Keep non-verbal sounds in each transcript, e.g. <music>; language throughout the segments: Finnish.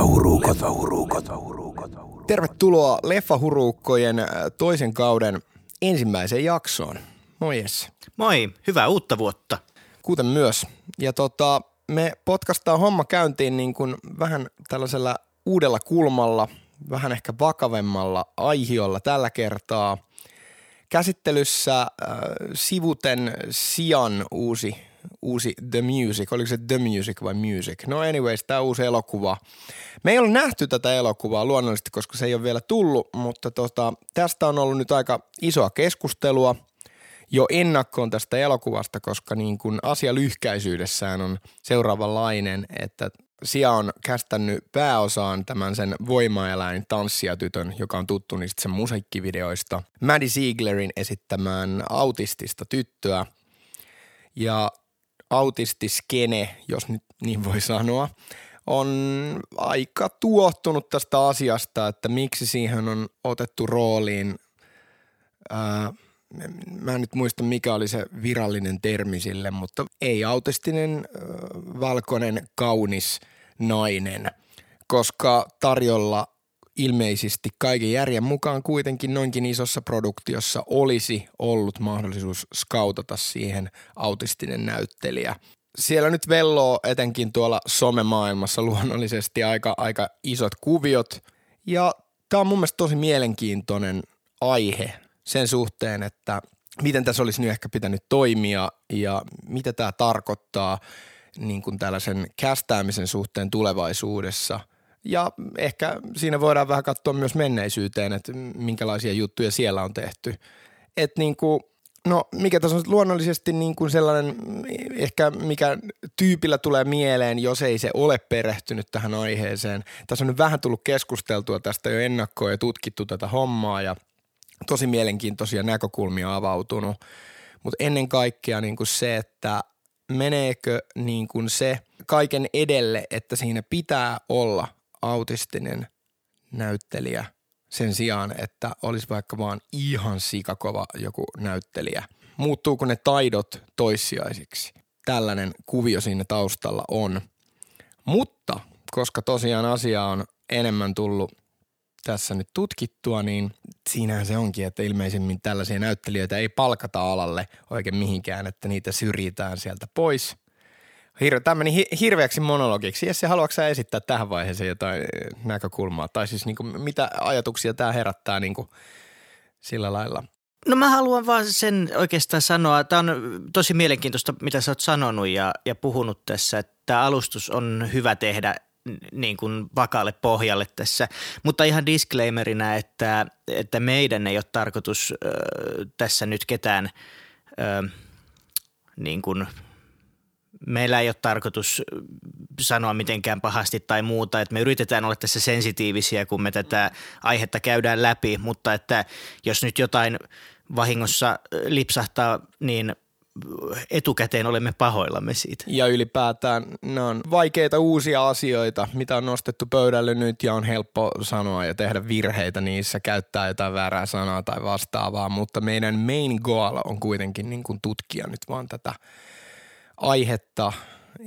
Leffahuruukot. Tervetuloa Leffahuruukkojen äh, toisen kauden ensimmäiseen jaksoon. Moi Jesse. Moi, hyvää uutta vuotta. Kuten myös. Ja tota, me podcastaa homma käyntiin niin kuin vähän tällaisella uudella kulmalla, vähän ehkä vakavemmalla aihiolla tällä kertaa. Käsittelyssä äh, sivuten Sian uusi uusi The Music, oliko se The Music vai Music? No anyways, tämä uusi elokuva. Me ei ole nähty tätä elokuvaa luonnollisesti, koska se ei ole vielä tullut, mutta tota, tästä on ollut nyt aika isoa keskustelua jo ennakkoon tästä elokuvasta, koska niin kuin asia lyhkäisyydessään on seuraavanlainen, että Sia on kästänyt pääosaan tämän sen voimaeläin tanssijatytön, joka on tuttu niistä sen musiikkivideoista, Maddie Zieglerin esittämään autistista tyttöä. Ja autistiskene, jos nyt niin voi sanoa, on aika tuottunut tästä asiasta, että miksi siihen on otettu rooliin, ää, mä en nyt muista mikä oli se virallinen termi sille, mutta ei-autistinen, ää, valkoinen, kaunis nainen, koska tarjolla ilmeisesti kaiken järjen mukaan kuitenkin noinkin isossa produktiossa olisi ollut mahdollisuus skautata siihen autistinen näyttelijä. Siellä nyt velloo etenkin tuolla somemaailmassa luonnollisesti aika, aika isot kuviot ja tämä on mun mielestä tosi mielenkiintoinen aihe sen suhteen, että miten tässä olisi nyt ehkä pitänyt toimia ja mitä tämä tarkoittaa niin kuin tällaisen kästäämisen suhteen tulevaisuudessa – ja ehkä siinä voidaan vähän katsoa myös menneisyyteen, että minkälaisia juttuja siellä on tehty. Että niin kuin, no mikä tässä on luonnollisesti niin kuin sellainen, ehkä mikä tyypillä tulee mieleen, jos ei se ole perehtynyt tähän aiheeseen. Tässä on nyt vähän tullut keskusteltua tästä jo ennakkoon ja tutkittu tätä hommaa ja tosi mielenkiintoisia näkökulmia avautunut. Mutta ennen kaikkea niin kuin se, että meneekö niin kuin se kaiken edelle, että siinä pitää olla autistinen näyttelijä sen sijaan, että olisi vaikka vaan ihan sikakova joku näyttelijä. Muuttuuko ne taidot toissijaisiksi? Tällainen kuvio siinä taustalla on. Mutta koska tosiaan asia on enemmän tullut tässä nyt tutkittua, niin siinähän se onkin, että ilmeisemmin tällaisia näyttelijöitä ei palkata alalle oikein mihinkään, että niitä syrjitään sieltä pois – Hir- tämä meni hi- hirveäksi monologiksi. Jesse, haluatko sä esittää tähän vaiheeseen jotain eh, näkökulmaa? Tai siis niin kuin, mitä ajatuksia tämä herättää niin kuin sillä lailla? No mä haluan vaan sen oikeastaan sanoa. Tämä on tosi mielenkiintoista, mitä sä oot sanonut ja, ja puhunut tässä, että alustus on hyvä tehdä niin kuin vakaalle pohjalle tässä. Mutta ihan disclaimerina, että, että meidän ei ole tarkoitus äh, tässä nyt ketään äh, niin kuin – meillä ei ole tarkoitus sanoa mitenkään pahasti tai muuta, että me yritetään olla tässä sensitiivisiä, kun me tätä aihetta käydään läpi, mutta että jos nyt jotain vahingossa lipsahtaa, niin etukäteen olemme pahoillamme siitä. Ja ylipäätään ne on vaikeita uusia asioita, mitä on nostettu pöydälle nyt ja on helppo sanoa ja tehdä virheitä niissä, käyttää jotain väärää sanaa tai vastaavaa, mutta meidän main goal on kuitenkin niin kuin tutkia nyt vaan tätä – aihetta,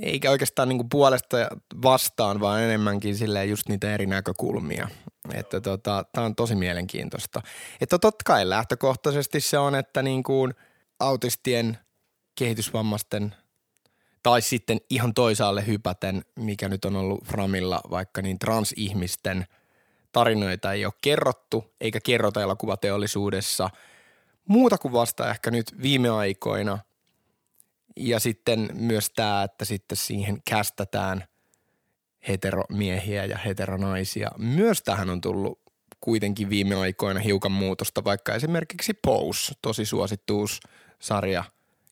eikä oikeastaan niin kuin puolesta vastaan, vaan enemmänkin silleen just niitä eri näkökulmia. Että tota, tämä on tosi mielenkiintoista. Että totta kai lähtökohtaisesti se on, että niin kuin autistien, kehitysvammaisten tai sitten ihan toisaalle hypäten, mikä nyt on ollut Framilla, vaikka niin transihmisten tarinoita ei ole kerrottu, eikä kerrota elokuvateollisuudessa. Muuta kuin vasta ehkä nyt viime aikoina – ja sitten myös tämä, että sitten siihen kästetään heteromiehiä ja heteronaisia. Myös tähän on tullut kuitenkin viime aikoina hiukan muutosta, vaikka esimerkiksi Pose, tosi suosittuussarja,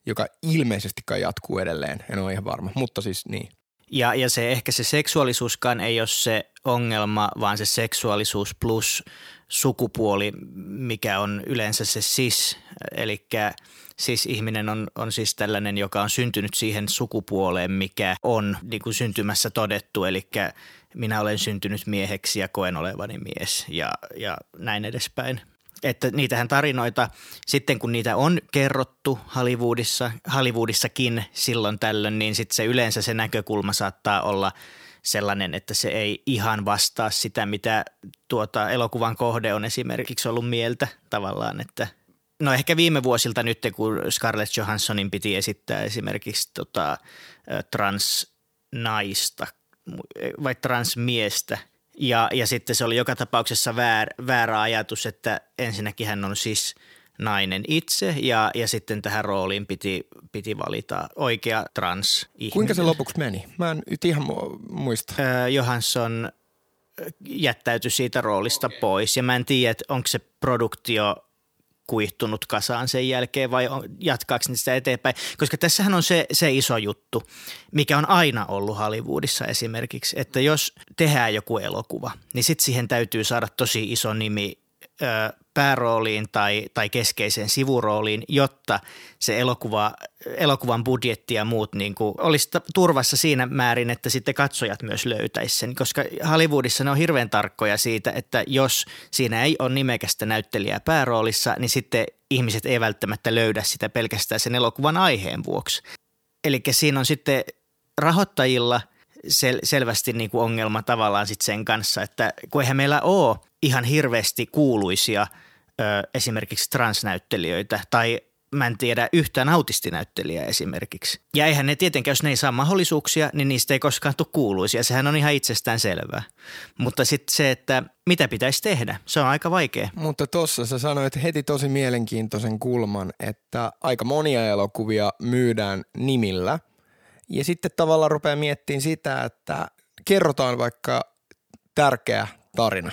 joka ilmeisesti kai jatkuu edelleen, en ole ihan varma, mutta siis niin. Ja, ja se ehkä se seksuaalisuuskaan ei ole se ongelma, vaan se seksuaalisuus plus sukupuoli, mikä on yleensä se sis, eli siis ihminen on, on siis tällainen, joka on syntynyt siihen sukupuoleen, mikä on niin kuin syntymässä todettu, eli minä olen syntynyt mieheksi ja koen olevani mies ja, ja näin edespäin. Että niitähän tarinoita, sitten kun niitä on kerrottu Hollywoodissa, Hollywoodissakin silloin tällöin, niin sitten se yleensä se näkökulma saattaa olla sellainen, että se ei ihan vastaa sitä, mitä tuota elokuvan kohde on esimerkiksi ollut mieltä tavallaan, että No ehkä viime vuosilta nyt, kun Scarlett Johanssonin piti esittää esimerkiksi tota, transnaista vai transmiestä – ja, ja sitten se oli joka tapauksessa väär, väärä ajatus, että ensinnäkin hän on siis nainen itse ja, ja sitten tähän rooliin piti, piti valita oikea trans -ihminen. Kuinka se lopuksi meni? Mä en nyt ihan muista. Öö, Johansson jättäytyi siitä roolista okay. pois ja mä en tiedä, onko se produktio kuihtunut kasaan sen jälkeen vai jatkaako sitä eteenpäin? Koska tässähän on se, se iso juttu, mikä on aina ollut Hollywoodissa esimerkiksi, että jos tehdään joku elokuva, niin sitten siihen täytyy saada tosi iso nimi päärooliin tai, tai keskeiseen sivurooliin, jotta se elokuva, elokuvan budjetti ja muut niin kuin olisi turvassa siinä määrin, että sitten katsojat myös löytäisi sen. Koska Hollywoodissa ne on hirveän tarkkoja siitä, että jos siinä ei ole nimekästä näyttelijää pääroolissa, niin sitten ihmiset ei välttämättä löydä sitä pelkästään sen elokuvan aiheen vuoksi. Eli siinä on sitten rahoittajilla – sel- selvästi niin kuin ongelma tavallaan sit sen kanssa, että kun eihän meillä ole ihan hirveästi kuuluisia ö, esimerkiksi transnäyttelijöitä tai mä en tiedä yhtään autistinäyttelijää esimerkiksi. Ja eihän ne tietenkään, jos ne ei saa mahdollisuuksia, niin niistä ei koskaan tule kuuluisia. Sehän on ihan itsestään selvää. Mutta sitten se, että mitä pitäisi tehdä, se on aika vaikea. Mutta tuossa sä sanoit heti tosi mielenkiintoisen kulman, että aika monia elokuvia myydään nimillä – ja sitten tavallaan rupeaa miettimään sitä, että kerrotaan vaikka tärkeä tarina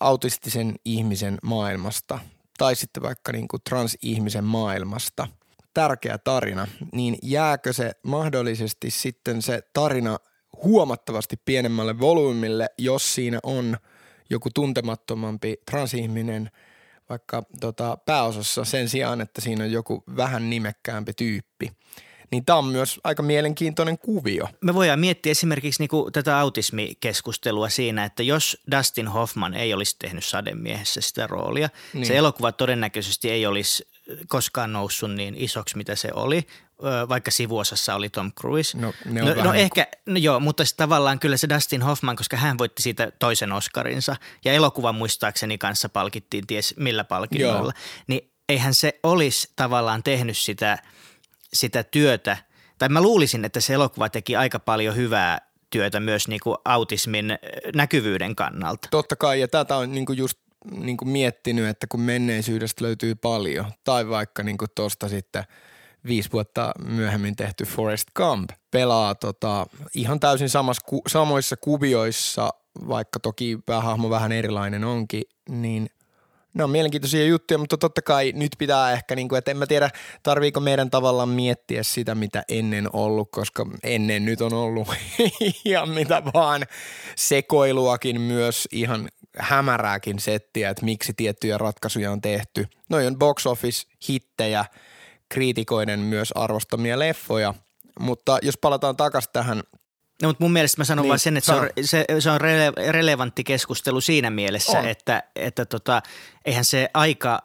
autistisen ihmisen maailmasta tai sitten vaikka niin kuin transihmisen maailmasta, tärkeä tarina, niin jääkö se mahdollisesti sitten se tarina huomattavasti pienemmälle volyymille, jos siinä on joku tuntemattomampi transihminen vaikka tota, pääosassa sen sijaan, että siinä on joku vähän nimekkäämpi tyyppi niin tämä on myös aika mielenkiintoinen kuvio. Me voidaan miettiä esimerkiksi niinku tätä autismikeskustelua siinä, että jos Dustin Hoffman ei olisi tehnyt Sademiehessä sitä roolia, niin. se elokuva todennäköisesti ei olisi koskaan noussut niin isoksi, mitä se oli, vaikka sivuosassa oli Tom Cruise. No, ne on no, no ehkä, no joo, mutta tavallaan kyllä se Dustin Hoffman, koska hän voitti siitä toisen Oscarinsa ja elokuvan muistaakseni kanssa palkittiin ties millä palkinnolla, joo. niin eihän se olisi tavallaan tehnyt sitä – sitä työtä, tai mä luulisin, että se elokuva teki aika paljon hyvää työtä myös niin kuin autismin näkyvyyden kannalta. Totta kai, ja tätä on niin kuin just niin kuin miettinyt, että kun menneisyydestä löytyy paljon, tai vaikka niin kuin tuosta sitten viisi vuotta myöhemmin tehty Forest Gump pelaa tota, ihan täysin samas, ku, samoissa kuvioissa, vaikka toki päähahmo vähän erilainen onkin, niin – ne on mielenkiintoisia juttuja, mutta totta kai nyt pitää ehkä, niin kuin, että en mä tiedä, tarviiko meidän tavallaan miettiä sitä, mitä ennen ollut, koska ennen nyt on ollut <laughs> ihan mitä vaan sekoiluakin myös ihan hämärääkin settiä, että miksi tiettyjä ratkaisuja on tehty. Noin on box office hittejä, kriitikoiden myös arvostamia leffoja, mutta jos palataan takaisin tähän No, mutta mun mielestä mä sanon niin, vaan sen, että se on, se, se on rele, relevantti keskustelu siinä mielessä, on. että, että tota, eihän se aika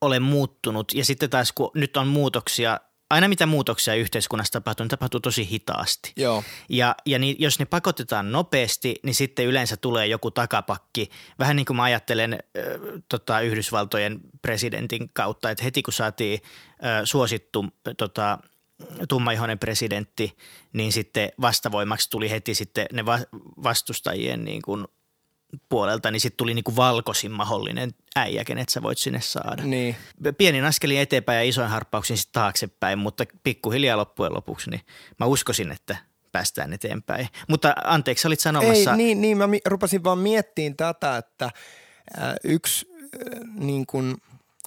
ole muuttunut. Ja sitten taas kun nyt on muutoksia, aina mitä muutoksia yhteiskunnassa tapahtuu, niin tapahtuu tosi hitaasti. Joo. Ja, ja niin, jos ne pakotetaan nopeasti, niin sitten yleensä tulee joku takapakki. Vähän niin kuin mä ajattelen äh, tota, Yhdysvaltojen presidentin kautta, että heti kun saatiin äh, suosittu tota, – tummaihoinen presidentti, niin sitten vastavoimaksi tuli heti sitten ne vastustajien niin kuin puolelta, niin sitten tuli niin kuin valkoisin mahdollinen äijä, kenet sä voit sinne saada. Niin. Pienin askelin eteenpäin ja isoin harppauksin sitten taaksepäin, mutta pikkuhiljaa loppujen lopuksi, niin mä uskoisin, että päästään eteenpäin. Mutta anteeksi, olit sanomassa. Ei, niin, niin mä rupasin vaan miettiin tätä, että äh, yksi äh, niin kuin –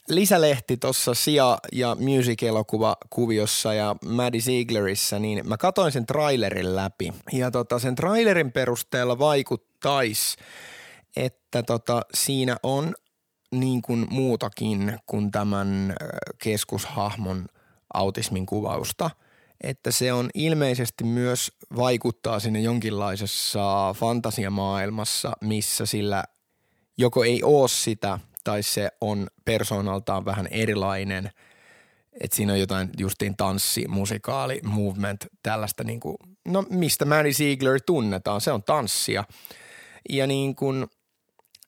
lisälehti tuossa Sia ja music-elokuva kuviossa ja Maddie Zieglerissa, niin mä katoin sen trailerin läpi. Ja tota, sen trailerin perusteella vaikuttaisi, että tota, siinä on niin kuin muutakin kuin tämän keskushahmon autismin kuvausta. Että se on ilmeisesti myös vaikuttaa sinne jonkinlaisessa fantasiamaailmassa, missä sillä joko ei ole sitä – tai se on persoonaltaan vähän erilainen, että siinä on jotain justiin tanssi, musikaali, movement, tällaista niin kuin, no mistä Maddie Ziegler tunnetaan, se on tanssia. Ja niin kuin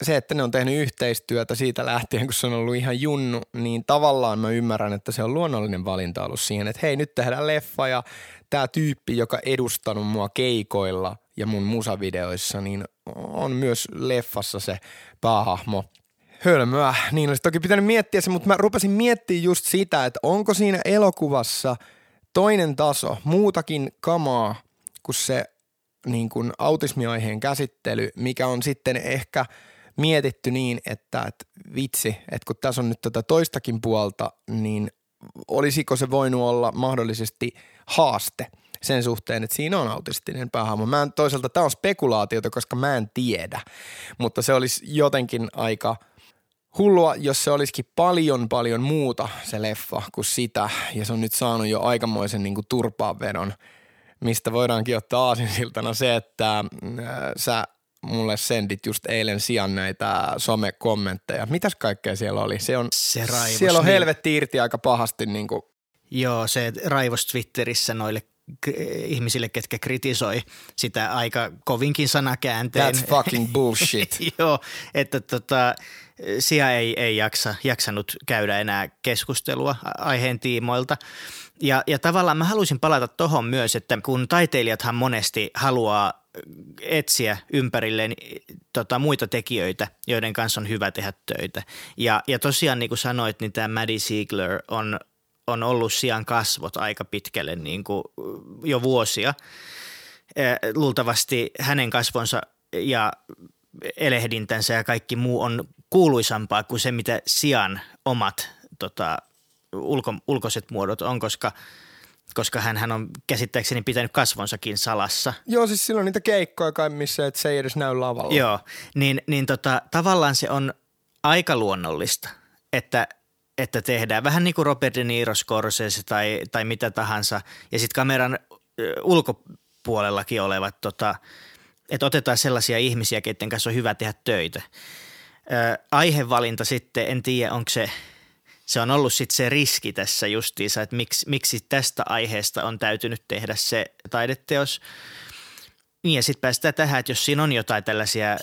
se, että ne on tehnyt yhteistyötä siitä lähtien, kun se on ollut ihan junnu, niin tavallaan mä ymmärrän, että se on luonnollinen valinta ollut siihen, että hei nyt tehdään leffa ja tämä tyyppi, joka edustanut mua keikoilla ja mun musavideoissa, niin on myös leffassa se päähahmo. Hölmöä, niin olisi toki pitänyt miettiä se, mutta mä rupesin miettimään just sitä, että onko siinä elokuvassa toinen taso, muutakin kamaa kuin se niin kuin autismiaiheen käsittely, mikä on sitten ehkä mietitty niin, että, että vitsi, että kun tässä on nyt tätä toistakin puolta, niin olisiko se voinut olla mahdollisesti haaste sen suhteen, että siinä on autistinen päähahmo. Mä en, toisaalta tämä on spekulaatiota, koska mä en tiedä, mutta se olisi jotenkin aika hullua, jos se olisikin paljon paljon muuta se leffa kuin sitä ja se on nyt saanut jo aikamoisen niin turpaanvedon, mistä voidaankin ottaa aasinsiltana se, että äh, sä mulle sendit just eilen sijaan näitä some-kommentteja. Mitäs kaikkea siellä oli? Se on, se raivos, siellä on niin. helvetti irti aika pahasti. Niin kuin. Joo, se raivos Twitterissä noille ihmisille, ketkä kritisoi sitä aika kovinkin sanakäänteen. That's fucking <laughs> bullshit. Joo, että tota, Sia ei, ei jaksa, jaksanut käydä enää keskustelua aiheen tiimoilta. Ja, ja tavallaan mä haluaisin palata tuohon myös, että kun taiteilijathan monesti haluaa etsiä ympärilleen tota, muita tekijöitä, joiden kanssa on hyvä tehdä töitä. Ja, ja tosiaan niin kuin sanoit, niin tämä Maddie Ziegler on, on ollut sian kasvot aika pitkälle niin kuin jo vuosia. Luultavasti hänen kasvonsa ja elehdintänsä ja kaikki muu on kuuluisampaa kuin se, mitä sian omat tota, ulko, ulkoiset muodot on, koska – koska hän, hän on käsittääkseni pitänyt kasvonsakin salassa. Joo, siis silloin niitä keikkoja kai missä, että se ei edes näy lavalla. Joo, niin, niin tota, tavallaan se on aika luonnollista, että, että tehdään vähän niin kuin Robert De Niro Scorsese tai, tai mitä tahansa. Ja sitten kameran ulkopuolellakin olevat, tota, että otetaan sellaisia ihmisiä, keiden kanssa on hyvä tehdä töitä. Ö, aihevalinta sitten, en tiedä onko se – se on ollut sitten se riski tässä justiinsa, että miksi, miksi tästä aiheesta on täytynyt tehdä se taideteos. Niin ja sitten päästään tähän, että jos siinä on jotain tällaisia äh,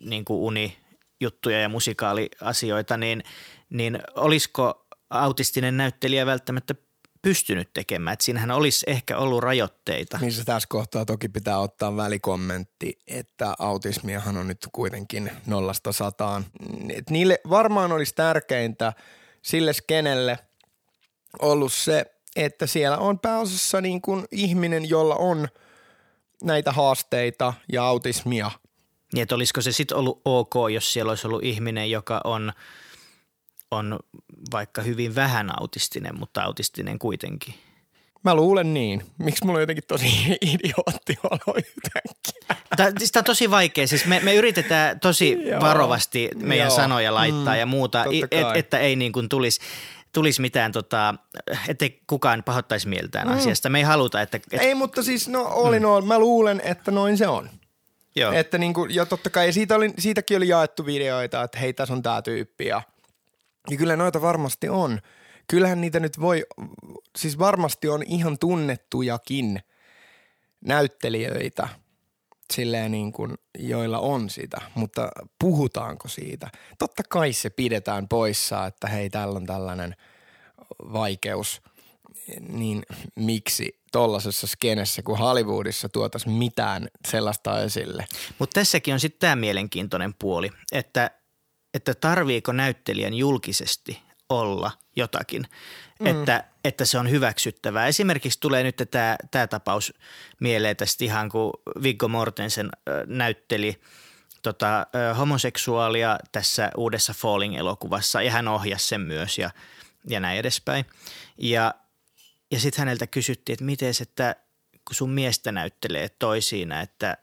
niin kuin unijuttuja ja musikaaliasioita, niin, niin olisiko autistinen näyttelijä välttämättä pystynyt tekemään. Että siinähän olisi ehkä ollut rajoitteita. Missä tässä kohtaa toki pitää ottaa välikommentti, että autismiahan on nyt kuitenkin nollasta sataan. Et niille varmaan olisi tärkeintä – sille skenelle ollut se, että siellä on pääosassa niin kuin ihminen, jolla on näitä haasteita ja autismia. Niin, että olisiko se sitten ollut ok, jos siellä olisi ollut ihminen, joka on, on vaikka hyvin vähän autistinen, mutta autistinen kuitenkin? Mä luulen niin. Miksi mulla on jotenkin tosi <laughs> idiootti olo yhtäkkiä? Tämä, siis tämä on tosi vaikea. Siis me, me yritetään tosi <laughs> Joo. varovasti meidän Joo. sanoja laittaa mm, ja muuta, et, että ei niin kuin tulisi tulisi mitään, tota, ettei kukaan pahoittaisi mieltään mm. asiasta. Me ei haluta, että... Et... Ei, mutta siis no oli mm. mä luulen, että noin se on. Joo. Että niin kuin, ja totta kai, siitä oli, siitäkin oli jaettu videoita, että hei, tässä on tämä tyyppi ja, ja kyllä noita varmasti on – kyllähän niitä nyt voi, siis varmasti on ihan tunnettujakin näyttelijöitä silleen niin kuin, joilla on sitä, mutta puhutaanko siitä? Totta kai se pidetään poissa, että hei, tällä on tällainen vaikeus, niin miksi tollaisessa skenessä kuin Hollywoodissa tuotaisiin mitään sellaista esille? Mutta tässäkin on sitten tämä mielenkiintoinen puoli, että, että tarviiko näyttelijän julkisesti olla jotakin, mm. että, että se on hyväksyttävää. Esimerkiksi tulee nyt tämä, tämä tapaus mieleen tästä ihan, kun Viggo Mortensen näytteli tota, homoseksuaalia tässä uudessa Falling-elokuvassa ja hän ohjasi sen myös ja, ja näin edespäin. Ja, ja sitten häneltä kysyttiin, että miten että kun sun miestä näyttelee toisiina, että,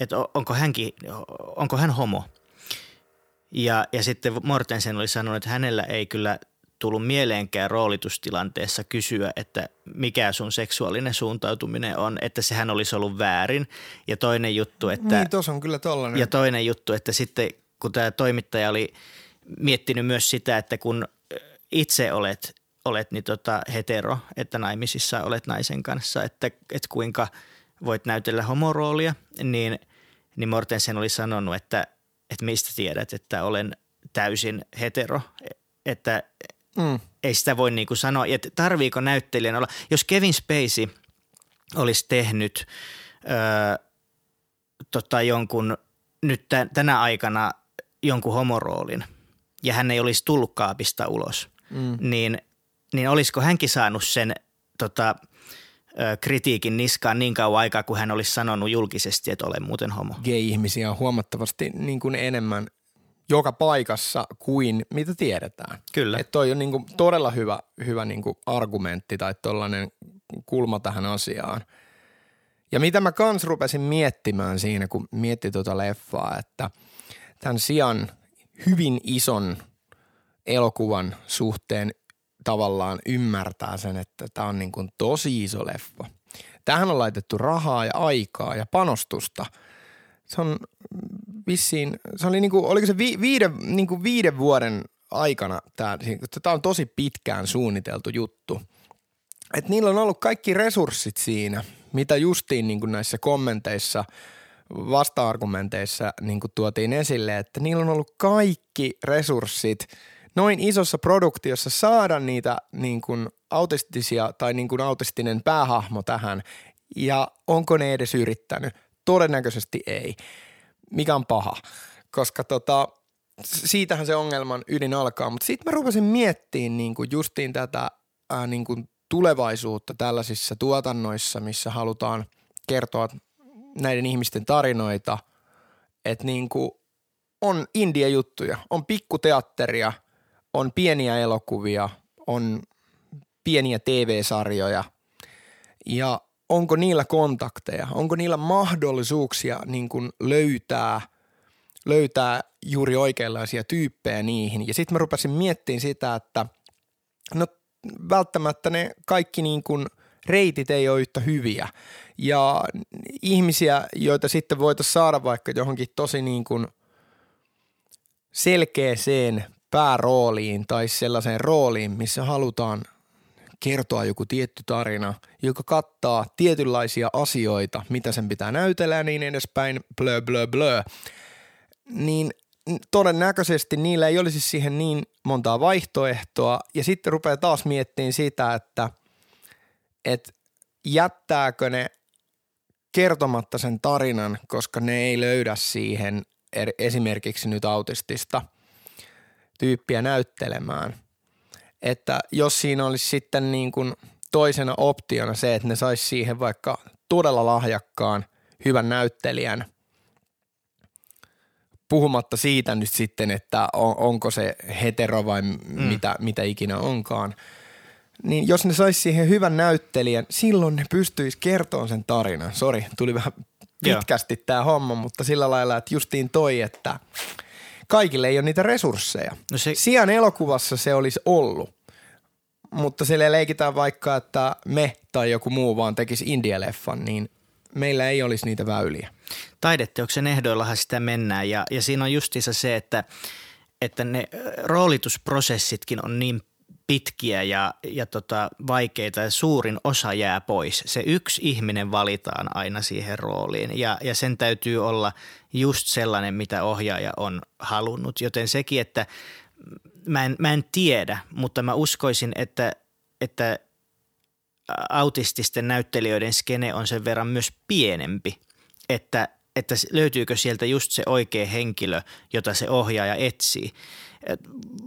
että onko, hänkin, onko hän homo – ja, ja sitten Mortensen oli sanonut, että hänellä ei kyllä tullut mieleenkään roolitustilanteessa kysyä, että mikä sun seksuaalinen suuntautuminen on, että sehän olisi ollut väärin. Ja toinen juttu, että... Niin, tuossa on kyllä tollainen. Ja toinen juttu, että sitten kun tämä toimittaja oli miettinyt myös sitä, että kun itse olet, olet niin tota hetero, että naimisissa olet naisen kanssa, että, että kuinka voit näytellä homoroolia, niin, niin Mortensen oli sanonut, että, että mistä tiedät, että olen täysin hetero, että mm. ei sitä voi niin kuin sanoa, että tarviiko näyttelijän olla. Jos Kevin Spacey olisi tehnyt öö, tota jonkun nyt tänä aikana jonkun homoroolin ja hän ei olisi tullut kaapista ulos, mm. niin, niin olisiko hänkin saanut sen tota, kritiikin niskaan niin kauan aikaa, kun hän olisi sanonut julkisesti, että olen muuten homo? Gay-ihmisiä on huomattavasti niin kuin enemmän joka paikassa kuin mitä tiedetään. Kyllä. Että toi on niin kuin todella hyvä, hyvä niin kuin argumentti tai tuollainen kulma tähän asiaan. Ja mitä mä kans rupesin miettimään siinä, kun mietti tuota leffaa, että tämän sijaan hyvin ison elokuvan suhteen tavallaan ymmärtää sen, että tämä on niin kuin tosi iso leffa. Tähän on laitettu rahaa ja aikaa ja panostusta. Se on vissiin, se oli niin kuin, oliko se vi, viiden, niin kuin viiden vuoden aikana tämä, tämä on tosi pitkään suunniteltu juttu. Et niillä on ollut kaikki resurssit siinä, mitä justiin niin kuin näissä kommenteissa, vasta-argumenteissa niin tuotiin esille, että niillä on ollut kaikki resurssit – noin isossa produktiossa saada niitä niin kuin autistisia tai niin kuin autistinen päähahmo tähän ja onko ne edes yrittänyt? Todennäköisesti ei, mikä on paha, koska tota, siitähän se ongelman ydin alkaa. Mutta sitten mä rupesin miettimään niin kuin justiin tätä ää, niin kuin tulevaisuutta tällaisissa tuotannoissa, missä halutaan kertoa näiden ihmisten tarinoita, että niin kuin on indie-juttuja, on pikkuteatteria – on pieniä elokuvia, on pieniä TV-sarjoja ja onko niillä kontakteja, onko niillä mahdollisuuksia niin kuin löytää, löytää juuri oikeanlaisia tyyppejä niihin. Ja sitten mä rupesin miettimään sitä, että no välttämättä ne kaikki niin kuin reitit ei ole yhtä hyviä. Ja ihmisiä, joita sitten voitaisiin saada vaikka johonkin tosi niin kuin selkeäseen päärooliin tai sellaiseen rooliin, missä halutaan kertoa joku tietty tarina, joka kattaa tietynlaisia asioita, mitä sen pitää näytellä ja niin edespäin, blö blö blö, niin todennäköisesti niillä ei olisi siihen niin montaa vaihtoehtoa. Ja sitten rupeaa taas miettimään sitä, että, että jättääkö ne kertomatta sen tarinan, koska ne ei löydä siihen esimerkiksi nyt autistista – tyyppiä näyttelemään. Että jos siinä olisi sitten niin kuin toisena optiona se, että ne saisi siihen vaikka todella lahjakkaan hyvän näyttelijän, puhumatta siitä nyt sitten, että on, onko se hetero vai mm. mitä, mitä ikinä onkaan, niin jos ne saisi siihen hyvän näyttelijän, silloin ne pystyisi kertomaan sen tarinan. Sori, tuli vähän pitkästi tämä homma, mutta sillä lailla, että justiin toi, että – kaikille ei ole niitä resursseja. No se... Sian elokuvassa se olisi ollut, mutta sille leikitään vaikka, että me tai joku muu vaan tekisi India-leffan, niin meillä ei olisi niitä väyliä. Taideteoksen ehdoillahan sitä mennään ja, ja siinä on justiinsa se, että, että ne roolitusprosessitkin on niin pitkiä ja, ja tota, vaikeita ja suurin osa jää pois. Se yksi ihminen valitaan aina siihen rooliin ja, ja sen täytyy olla just sellainen, mitä ohjaaja on halunnut. Joten sekin, että mä en, mä en tiedä, mutta mä uskoisin, että, että autististen näyttelijöiden skene on sen verran myös pienempi, että, että löytyykö sieltä just se oikea henkilö, jota se ohjaaja etsii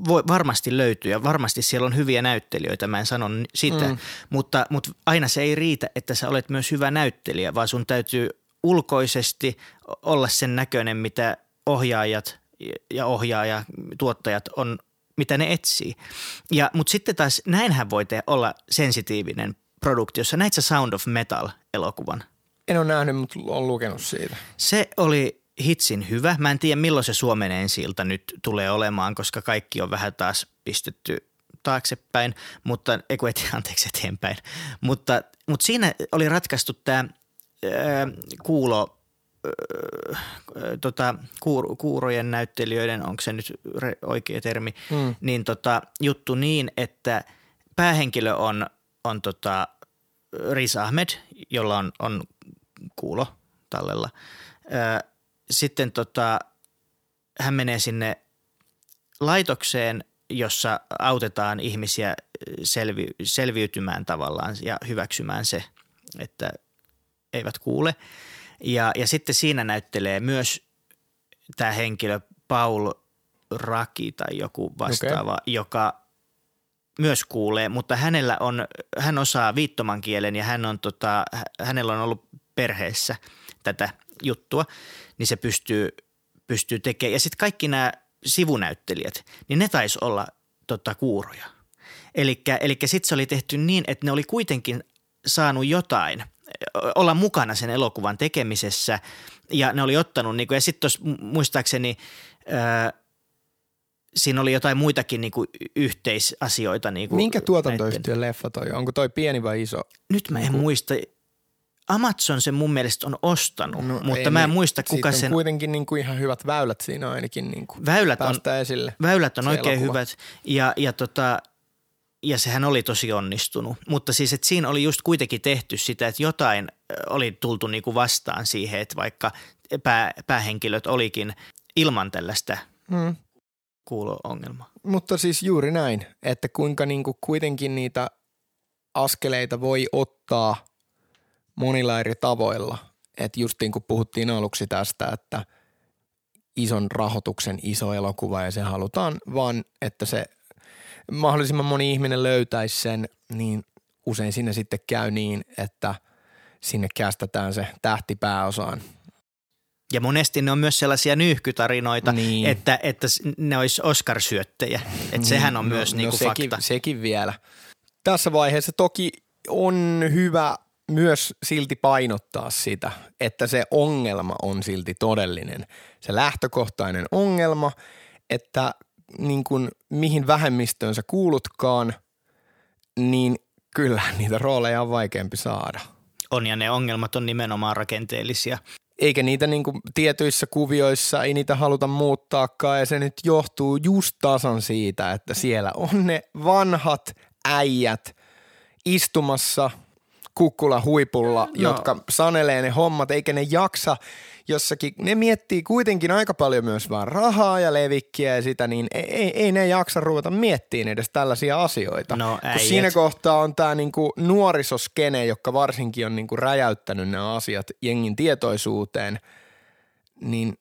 voi, varmasti löytyy ja varmasti siellä on hyviä näyttelijöitä, mä en sano sitä, mm. mutta, mutta aina se ei riitä, että sä olet myös hyvä näyttelijä, vaan sun täytyy ulkoisesti olla sen näköinen, mitä ohjaajat ja ohjaaja, tuottajat on, mitä ne etsii. Ja, mutta sitten taas näinhän voi te olla sensitiivinen produktiossa. Näit sä Sound of Metal-elokuvan? En ole nähnyt, mutta olen lukenut siitä. Se oli hitsin hyvä. Mä en tiedä milloin se Suomen ensiltä nyt tulee olemaan, koska kaikki on vähän taas pistetty taaksepäin, mutta, ei kun et, <laughs> anteeksi eteenpäin. Mutta, mutta siinä oli ratkaistu tämä kuulo, ää, tota, kuur, kuurojen näyttelijöiden, onko se nyt oikea termi, mm. niin tota, juttu niin, että päähenkilö on, on tota Riz Ahmed, jolla on, on kuulo tallella. Sitten tota, hän menee sinne laitokseen, jossa autetaan ihmisiä selvi, selviytymään tavallaan ja hyväksymään se, että eivät kuule. Ja, ja sitten siinä näyttelee myös tämä henkilö Paul Raki tai joku vastaava, okay. joka myös kuulee, mutta hänellä on, hän osaa viittoman kielen ja hän on tota, hänellä on ollut perheessä tätä juttua, niin se pystyy, pystyy tekemään. Ja sitten kaikki nämä sivunäyttelijät, niin ne taisi olla tota, kuuroja. Eli sitten se oli tehty niin, että ne oli kuitenkin saanut jotain, olla mukana sen elokuvan tekemisessä ja ne oli ottanut, niin kuin, ja sitten muistaakseni ää, siinä oli jotain muitakin niin kuin yhteisasioita. Niin kuin Minkä tuotantoyhtiön leffa toi Onko toi pieni vai iso? Nyt mä en niin muista. Amazon sen mun mielestä on ostanut, no, mutta mä en niin. muista kuka sen... on kuitenkin niin kuin ihan hyvät väylät siinä ainakin niin kuin väylät on, esille. Väylät on oikein elokuva. hyvät ja, ja, tota, ja sehän oli tosi onnistunut. Mutta siis, että siinä oli just kuitenkin tehty sitä, että jotain oli tultu niin kuin vastaan siihen, että vaikka pää, päähenkilöt olikin ilman tällaista hmm kuulo-ongelma. Mutta siis juuri näin, että kuinka niin kuin kuitenkin niitä askeleita voi ottaa monilla eri tavoilla. Että just niin kuin puhuttiin aluksi tästä, että ison rahoituksen iso elokuva ja se halutaan vaan, että se mahdollisimman moni ihminen löytäisi sen, niin usein sinne sitten käy niin, että sinne kästetään se tähti pääosaan – ja monesti ne on myös sellaisia nyyhkytarinoita, niin. että, että ne olisi Oscar-syöttejä. Että niin. sehän on no, myös no, niinku sekin, fakta. Sekin vielä. Tässä vaiheessa toki on hyvä myös silti painottaa sitä, että se ongelma on silti todellinen. Se lähtökohtainen ongelma, että niin kuin, mihin vähemmistöön sä kuulutkaan, niin kyllä niitä rooleja on vaikeampi saada. On ja ne ongelmat on nimenomaan rakenteellisia eikä niitä niin kuin tietyissä kuvioissa, ei niitä haluta muuttaakaan ja se nyt johtuu just tasan siitä, että siellä on ne vanhat äijät istumassa kukkula huipulla, no. jotka sanelee ne hommat, eikä ne jaksa jossakin, ne miettii kuitenkin aika paljon myös vaan rahaa ja levikkiä ja sitä, niin ei, ei, ei ne jaksa ruveta miettimään edes tällaisia asioita. No, Kun siinä kohtaa on tämä niinku nuorisoskene, joka varsinkin on niinku räjäyttänyt ne asiat jengin tietoisuuteen, niin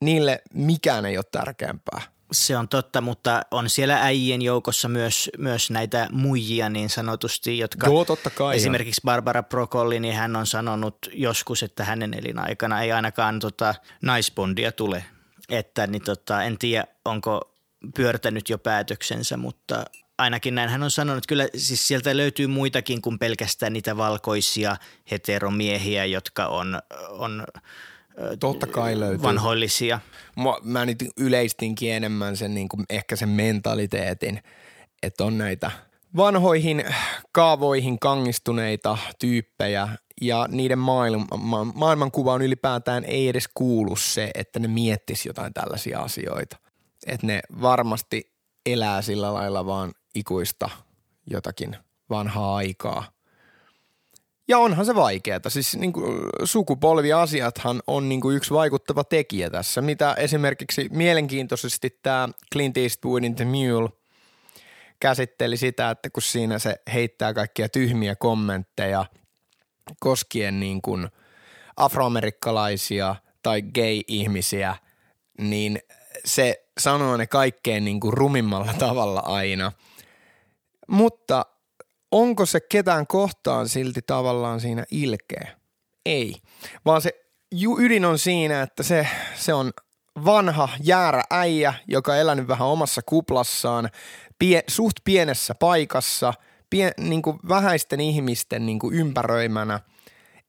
niille mikään ei ole tärkeämpää. Se on totta, mutta on siellä äijien joukossa myös, myös näitä muijia niin sanotusti, jotka Joo, totta kai esimerkiksi Barbara Broccoli, niin hän on sanonut joskus, että hänen elinaikana ei ainakaan tota, naisbondia tule. Että niin tota, en tiedä, onko pyörtänyt jo päätöksensä, mutta ainakin näin hän on sanonut, että kyllä siis sieltä löytyy muitakin kuin pelkästään niitä valkoisia heteromiehiä, jotka on, on – Totta kai löytyy. vanhoillisia. Mä, mä nyt yleistinkin enemmän sen niin kuin ehkä sen mentaliteetin, että on näitä vanhoihin kaavoihin kangistuneita tyyppejä ja niiden maailma, ma, maailmankuvaan ylipäätään ei edes kuulu se, että ne miettis jotain tällaisia asioita. Että ne varmasti elää sillä lailla vaan ikuista jotakin vanhaa aikaa – ja onhan se vaikeaa. Siis niin kuin sukupolviasiathan on niin kuin yksi vaikuttava tekijä tässä, mitä esimerkiksi mielenkiintoisesti tämä Clint Eastwoodin The Mule käsitteli sitä, että kun siinä se heittää kaikkia tyhmiä kommentteja koskien niin kuin afroamerikkalaisia tai gay-ihmisiä, niin se sanoo ne kaikkein niin kuin rumimmalla tavalla aina. Mutta onko se ketään kohtaan silti tavallaan siinä ilkeä? Ei, vaan se ydin on siinä, että se, se on vanha jäärä äijä, joka on elänyt vähän omassa kuplassaan, pie, suht pienessä paikassa, pien, niin kuin vähäisten ihmisten niin kuin ympäröimänä.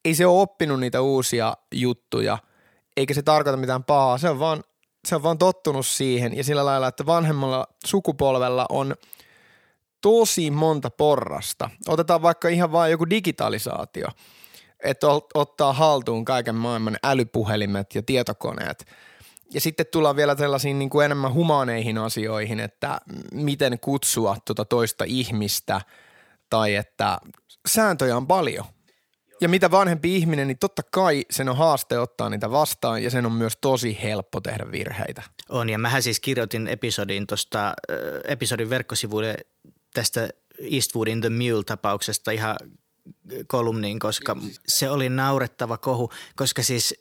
Ei se ole oppinut niitä uusia juttuja, eikä se tarkoita mitään pahaa. Se on vaan, se on vaan tottunut siihen ja sillä lailla, että vanhemmalla sukupolvella on – tosi monta porrasta. Otetaan vaikka ihan vain joku digitalisaatio, että ottaa haltuun kaiken maailman älypuhelimet ja tietokoneet. Ja sitten tullaan vielä sellaisiin niin kuin enemmän humaaneihin asioihin, että miten kutsua tuota toista ihmistä tai että sääntöjä on paljon. Ja mitä vanhempi ihminen, niin totta kai sen on haaste ottaa niitä vastaan ja sen on myös tosi helppo tehdä virheitä. On ja mähän siis kirjoitin episodin, tosta, äh, episodin verkkosivuille tästä Eastwoodin The Mule-tapauksesta ihan kolumniin, koska se oli naurettava kohu, koska siis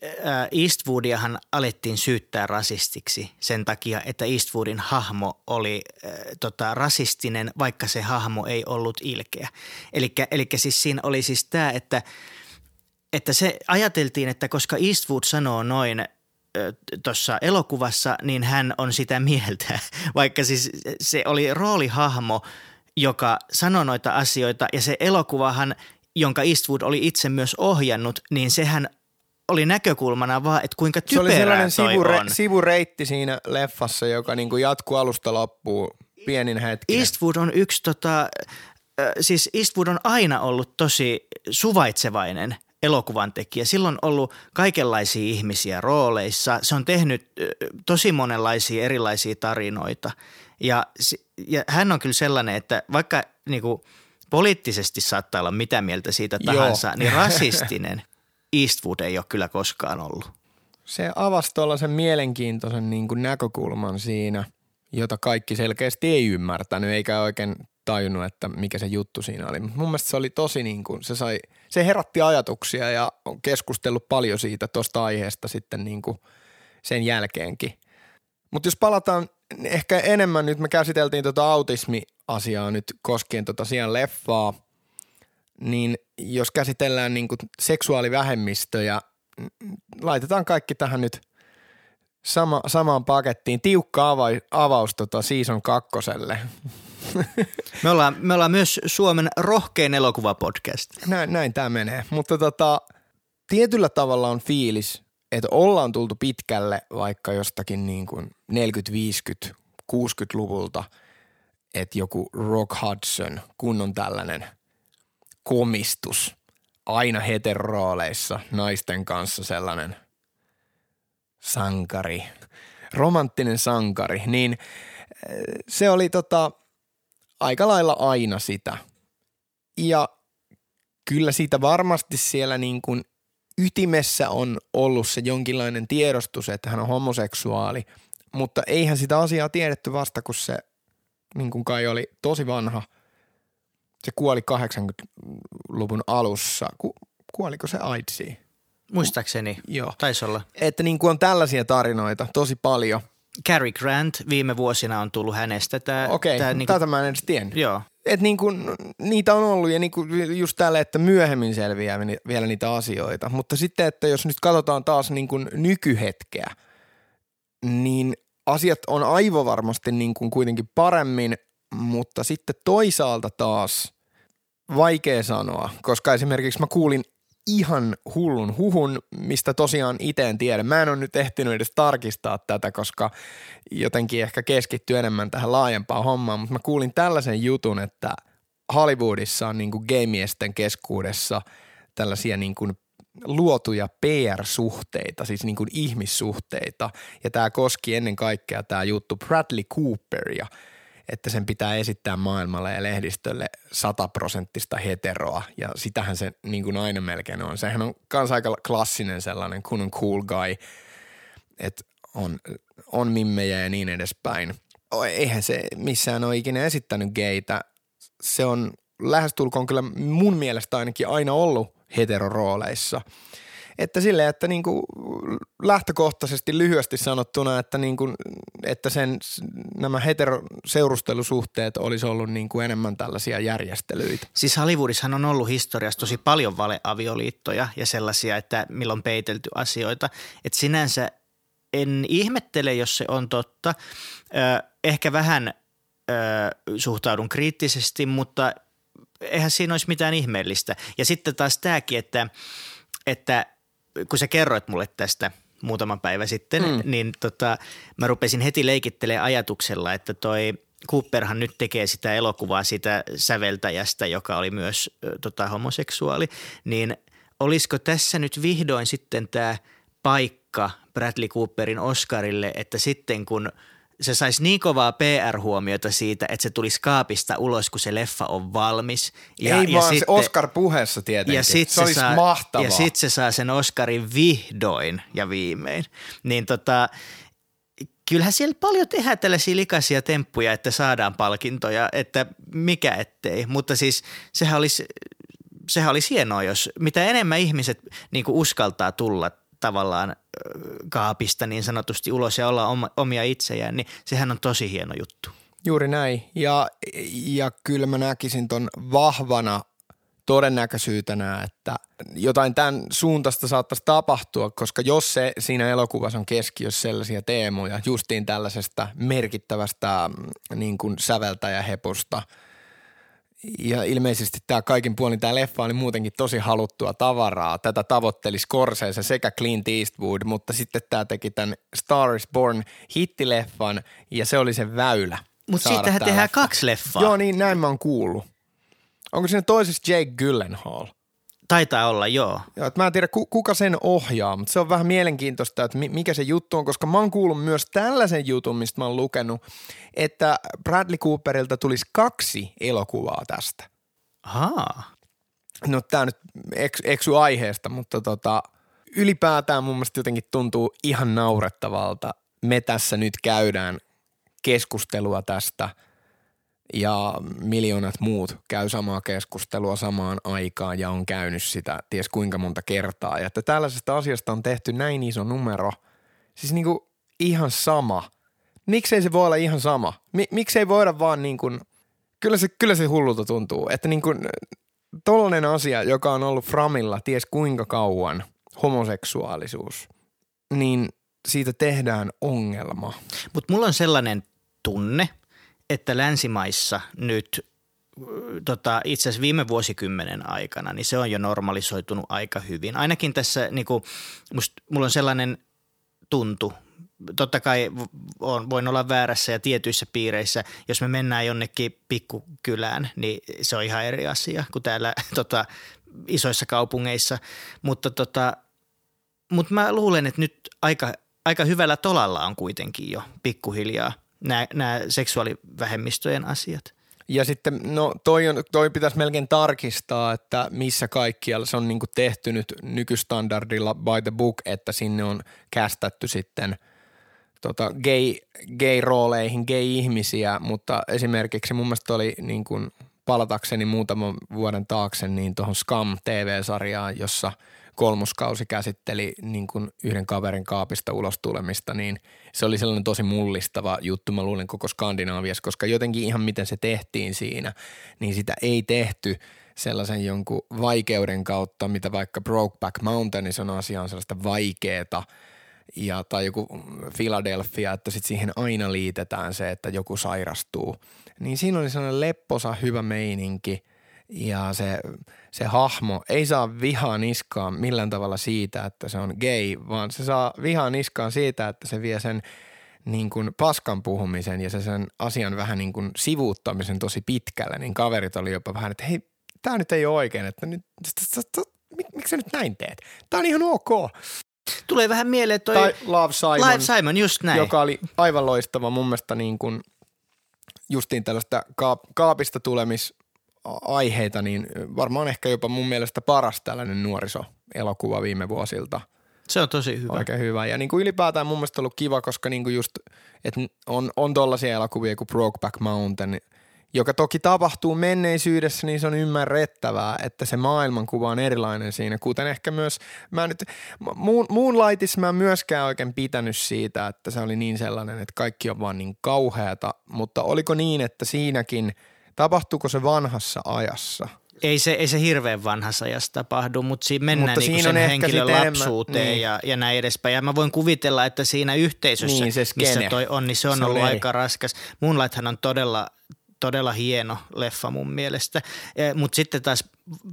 Eastwoodiahan alettiin syyttää rasistiksi sen takia, että Eastwoodin hahmo oli äh, tota, rasistinen, vaikka se hahmo ei ollut ilkeä. Eli siis siinä oli siis tämä, että, että se ajateltiin, että koska Eastwood sanoo noin tuossa elokuvassa, niin hän on sitä mieltä, <laughs> vaikka siis se oli roolihahmo – joka sanoi noita asioita ja se elokuvahan, jonka Eastwood oli itse myös ohjannut, niin sehän oli näkökulmana vaan, että kuinka typerää Se oli sellainen sivure- on. sivureitti siinä leffassa, joka niin kuin jatkuu alusta loppuun pienin hetki. Eastwood on yksi tota, siis Eastwood on aina ollut tosi suvaitsevainen elokuvan tekijä. Silloin on ollut kaikenlaisia ihmisiä rooleissa. Se on tehnyt tosi monenlaisia erilaisia tarinoita – ja, ja hän on kyllä sellainen, että vaikka niin kuin, poliittisesti saattaa olla mitä mieltä siitä tahansa, Joo. niin <laughs> rasistinen Eastwood ei ole kyllä koskaan ollut. Se avasi tuollaisen mielenkiintoisen niin kuin näkökulman siinä, jota kaikki selkeästi ei ymmärtänyt eikä oikein tajunnut, että mikä se juttu siinä oli. Mutta mun mielestä se oli tosi niin kuin, se, sai, se herätti ajatuksia ja on keskustellut paljon siitä tuosta aiheesta sitten niin kuin sen jälkeenkin. Mutta jos palataan ehkä enemmän nyt me käsiteltiin tuota autismi-asiaa nyt koskien tuota siihen leffaa, niin jos käsitellään niin kuin seksuaalivähemmistöjä, laitetaan kaikki tähän nyt sama, samaan pakettiin. Tiukka ava, avaus tota season kakkoselle. <laughs> Me ollaan, me ollaan myös Suomen rohkein elokuvapodcast. Näin, näin tämä menee, mutta tota, tietyllä tavalla on fiilis, että ollaan tultu pitkälle vaikka jostakin niin kuin 40, 50, 60-luvulta, että joku Rock Hudson, kun on tällainen komistus, aina heterooleissa naisten kanssa sellainen sankari, romanttinen sankari, niin eh, se oli tota, aika lailla aina sitä. Ja kyllä siitä varmasti siellä niin kuin ytimessä on ollut se jonkinlainen tiedostus, että hän on homoseksuaali, mutta eihän sitä asiaa tiedetty vasta, kun se niin kuin kai oli tosi vanha. Se kuoli 80-luvun alussa. Ku, kuoliko se AIDSiin? Muistaakseni, Joo. taisi olla. Että niin kuin on tällaisia tarinoita tosi paljon. Cary Grant viime vuosina on tullut hänestä. Tää, Okei, okay, niin tätä mä en edes tiennyt. Joo et niin kun, niitä on ollut ja niin kun just tälle, että myöhemmin selviää vielä niitä asioita. Mutta sitten, että jos nyt katsotaan taas niin kun nykyhetkeä, niin asiat on aivovarmasti niin kuitenkin paremmin, mutta sitten toisaalta taas vaikea sanoa, koska esimerkiksi mä kuulin ihan hullun huhun, mistä tosiaan itse en tiedä. Mä en ole nyt ehtinyt edes tarkistaa tätä, koska jotenkin ehkä keskittyy enemmän tähän laajempaan hommaan, mutta mä kuulin tällaisen jutun, että Hollywoodissa on niin kuin gamiesten keskuudessa tällaisia niin kuin luotuja PR-suhteita, siis niin kuin ihmissuhteita. Ja tämä koski ennen kaikkea tämä juttu Bradley Cooperia – että sen pitää esittää maailmalle ja lehdistölle sataprosenttista heteroa ja sitähän se niin kuin aina melkein on. Sehän on kans aika klassinen sellainen kun on cool guy, että on, on mimmejä ja niin edespäin. Eihän se missään ole ikinä esittänyt geitä. Se on lähestulkoon kyllä mun mielestä ainakin aina ollut heterorooleissa – että sille, että niin kuin lähtökohtaisesti lyhyesti sanottuna, että, niin kuin, että sen, nämä heteroseurustelusuhteet olisi ollut niin kuin enemmän tällaisia järjestelyitä. Siis Hollywoodissahan on ollut historiassa tosi paljon valeavioliittoja ja sellaisia, että milloin peitelty asioita. Että sinänsä en ihmettele, jos se on totta. ehkä vähän suhtaudun kriittisesti, mutta eihän siinä olisi mitään ihmeellistä. Ja sitten taas tämäkin, että, että kun sä kerroit mulle tästä muutama päivä sitten, mm. niin tota, mä rupesin heti leikittelemään ajatuksella, että toi Cooperhan nyt tekee sitä elokuvaa sitä säveltäjästä, joka oli myös tota, homoseksuaali, niin olisiko tässä nyt vihdoin sitten tämä paikka Bradley Cooperin Oscarille, että sitten kun se saisi niin kovaa PR-huomiota siitä, että se tulisi kaapista ulos, kun se leffa on valmis. Ja, Ei ja vaan sitten, se Oscar-puheessa tietenkin. Ja sit se, se olisi saa, mahtavaa. Ja sitten se saa sen Oscarin vihdoin ja viimein. Niin tota, kyllähän siellä paljon tehdään tällaisia likaisia temppuja, että saadaan palkintoja, että mikä ettei. Mutta siis sehän olisi, sehän olisi hienoa, jos mitä enemmän ihmiset niin uskaltaa tulla tavallaan kaapista niin sanotusti ulos ja olla omia itsejään, niin sehän on tosi hieno juttu. Juuri näin. Ja, ja kyllä mä näkisin ton vahvana todennäköisyytenä, että jotain tämän suuntaista saattaisi tapahtua, koska jos se siinä elokuvassa on keskiössä sellaisia teemoja, justiin tällaisesta merkittävästä mm, niin kuin säveltäjäheposta – ja ilmeisesti tämä kaikin puolin tämä leffa oli muutenkin tosi haluttua tavaraa. Tätä tavoitteli Scorsese sekä Clint Eastwood, mutta sitten tämä teki tämän Star is Born hittileffan ja se oli se väylä. Mutta siitähän tehdään leffa. kaksi leffaa. Joo niin, näin mä oon kuullut. Onko siinä toisessa Jake Gyllenhaal? Taitaa olla, joo. joo että mä en tiedä, kuka sen ohjaa, mutta se on vähän mielenkiintoista, että mikä se juttu on, koska mä oon kuullut myös tällaisen jutun, mistä mä oon lukenut, että Bradley Cooperilta tulisi kaksi elokuvaa tästä. Ahaa. No tää nyt eks, eksy aiheesta, mutta tota, ylipäätään mun mielestä jotenkin tuntuu ihan naurettavalta. Me tässä nyt käydään keskustelua tästä – ja miljoonat muut käy samaa keskustelua samaan aikaan ja on käynyt sitä ties kuinka monta kertaa. Ja että tällaisesta asiasta on tehty näin iso numero. Siis niinku ihan sama. Miksei se voi olla ihan sama? Mi- miksei voida vaan niin kuin, kyllä se, kyllä se hullulta tuntuu, että niin kuin tollainen asia, joka on ollut Framilla ties kuinka kauan, homoseksuaalisuus, niin siitä tehdään ongelma. Mutta mulla on sellainen tunne – että länsimaissa nyt tota, itse asiassa viime vuosikymmenen aikana, niin se on jo normalisoitunut aika hyvin. Ainakin tässä, niin kuin, musta, mulla on sellainen tuntu, totta kai on, voin olla väärässä ja tietyissä piireissä, jos me mennään jonnekin pikkukylään, niin se on ihan eri asia kuin täällä <laughs> tota, isoissa kaupungeissa, mutta tota, mutta mä luulen, että nyt aika, aika hyvällä tolalla on kuitenkin jo pikkuhiljaa – nämä, nämä seksuaalivähemmistöjen asiat. Ja sitten, no toi, on, toi pitäisi melkein tarkistaa, että missä kaikkialla se on niin tehty nyt nykystandardilla by the book, että sinne on kästätty sitten tota, gay, gay-rooleihin gay-ihmisiä, mutta esimerkiksi mun mielestä oli niin kuin palatakseni muutaman vuoden taakse niin tuohon Scam TV-sarjaan, jossa – kolmoskausi käsitteli niin kuin yhden kaverin kaapista ulos tulemista, niin se oli sellainen tosi mullistava juttu, mä luulen koko Skandinaaviassa, koska jotenkin ihan miten se tehtiin siinä, niin sitä ei tehty sellaisen jonkun vaikeuden kautta, mitä vaikka Brokeback Mountainissa on asiaan sellaista vaikeeta ja, tai joku Philadelphia, että sitten siihen aina liitetään se, että joku sairastuu. Niin siinä oli sellainen lepposa hyvä meininki – ja se, se hahmo ei saa vihaa niskaan millään tavalla siitä, että se on gay, vaan se saa vihaa niskaan siitä, että se vie sen niin kuin paskan puhumisen ja se sen asian vähän niin kuin sivuuttamisen tosi pitkälle, niin kaverit oli jopa vähän, että hei, tämä nyt ei ole oikein, että nyt, miksi sä nyt näin teet? Tämä on ihan ok. Tulee vähän mieleen toi tai Love Simon, Love Simon, just näin. joka oli aivan loistava mun mielestä niin kuin justiin tällaista kaapista tulemis aiheita, niin varmaan ehkä jopa mun mielestä paras tällainen nuorisoelokuva viime vuosilta. Se on tosi hyvä. Oikein hyvä. Ja niin kuin ylipäätään mun mielestä ollut kiva, koska niin kuin just, että on, on tollaisia elokuvia kuin Brokeback Mountain, joka toki tapahtuu menneisyydessä, niin se on ymmärrettävää, että se maailmankuva on erilainen siinä, kuten ehkä myös, mä nyt, muun, muun laitis mä myöskään oikein pitänyt siitä, että se oli niin sellainen, että kaikki on vaan niin kauheata, mutta oliko niin, että siinäkin – Tapahtuuko se vanhassa ajassa? Ei se, ei se hirveän vanhassa ajassa tapahdu, mutta siinä mennään mutta niinku sen henkilön lapsuuteen niin. ja, ja näin edespäin. Ja mä voin kuvitella, että siinä yhteisössä, niin, se missä toi on, niin se on se ollut eri. aika raskas. Moonlighthan on todella, todella hieno leffa mun mielestä. Mutta sitten taas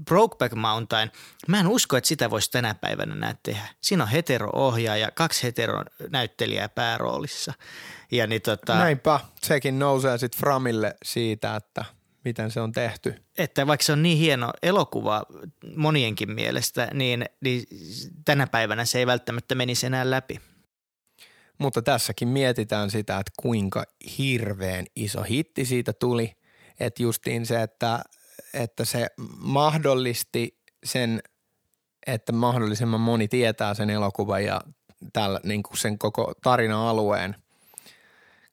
Brokeback Mountain, mä en usko, että sitä voisi tänä päivänä näin tehdä. Siinä on hetero-ohjaaja, kaksi hetero-näyttelijää pääroolissa. Ja niin tota, Näinpä, sekin nousee sitten Framille siitä, että miten se on tehty. Että vaikka se on niin hieno elokuva monienkin mielestä, niin, niin tänä päivänä se ei välttämättä menisi enää läpi. Mutta tässäkin mietitään sitä, että kuinka hirveän iso hitti siitä tuli. Että justiin se, että, että se mahdollisti sen, että mahdollisimman moni tietää sen elokuvan ja tällä, niin kuin sen koko tarina-alueen,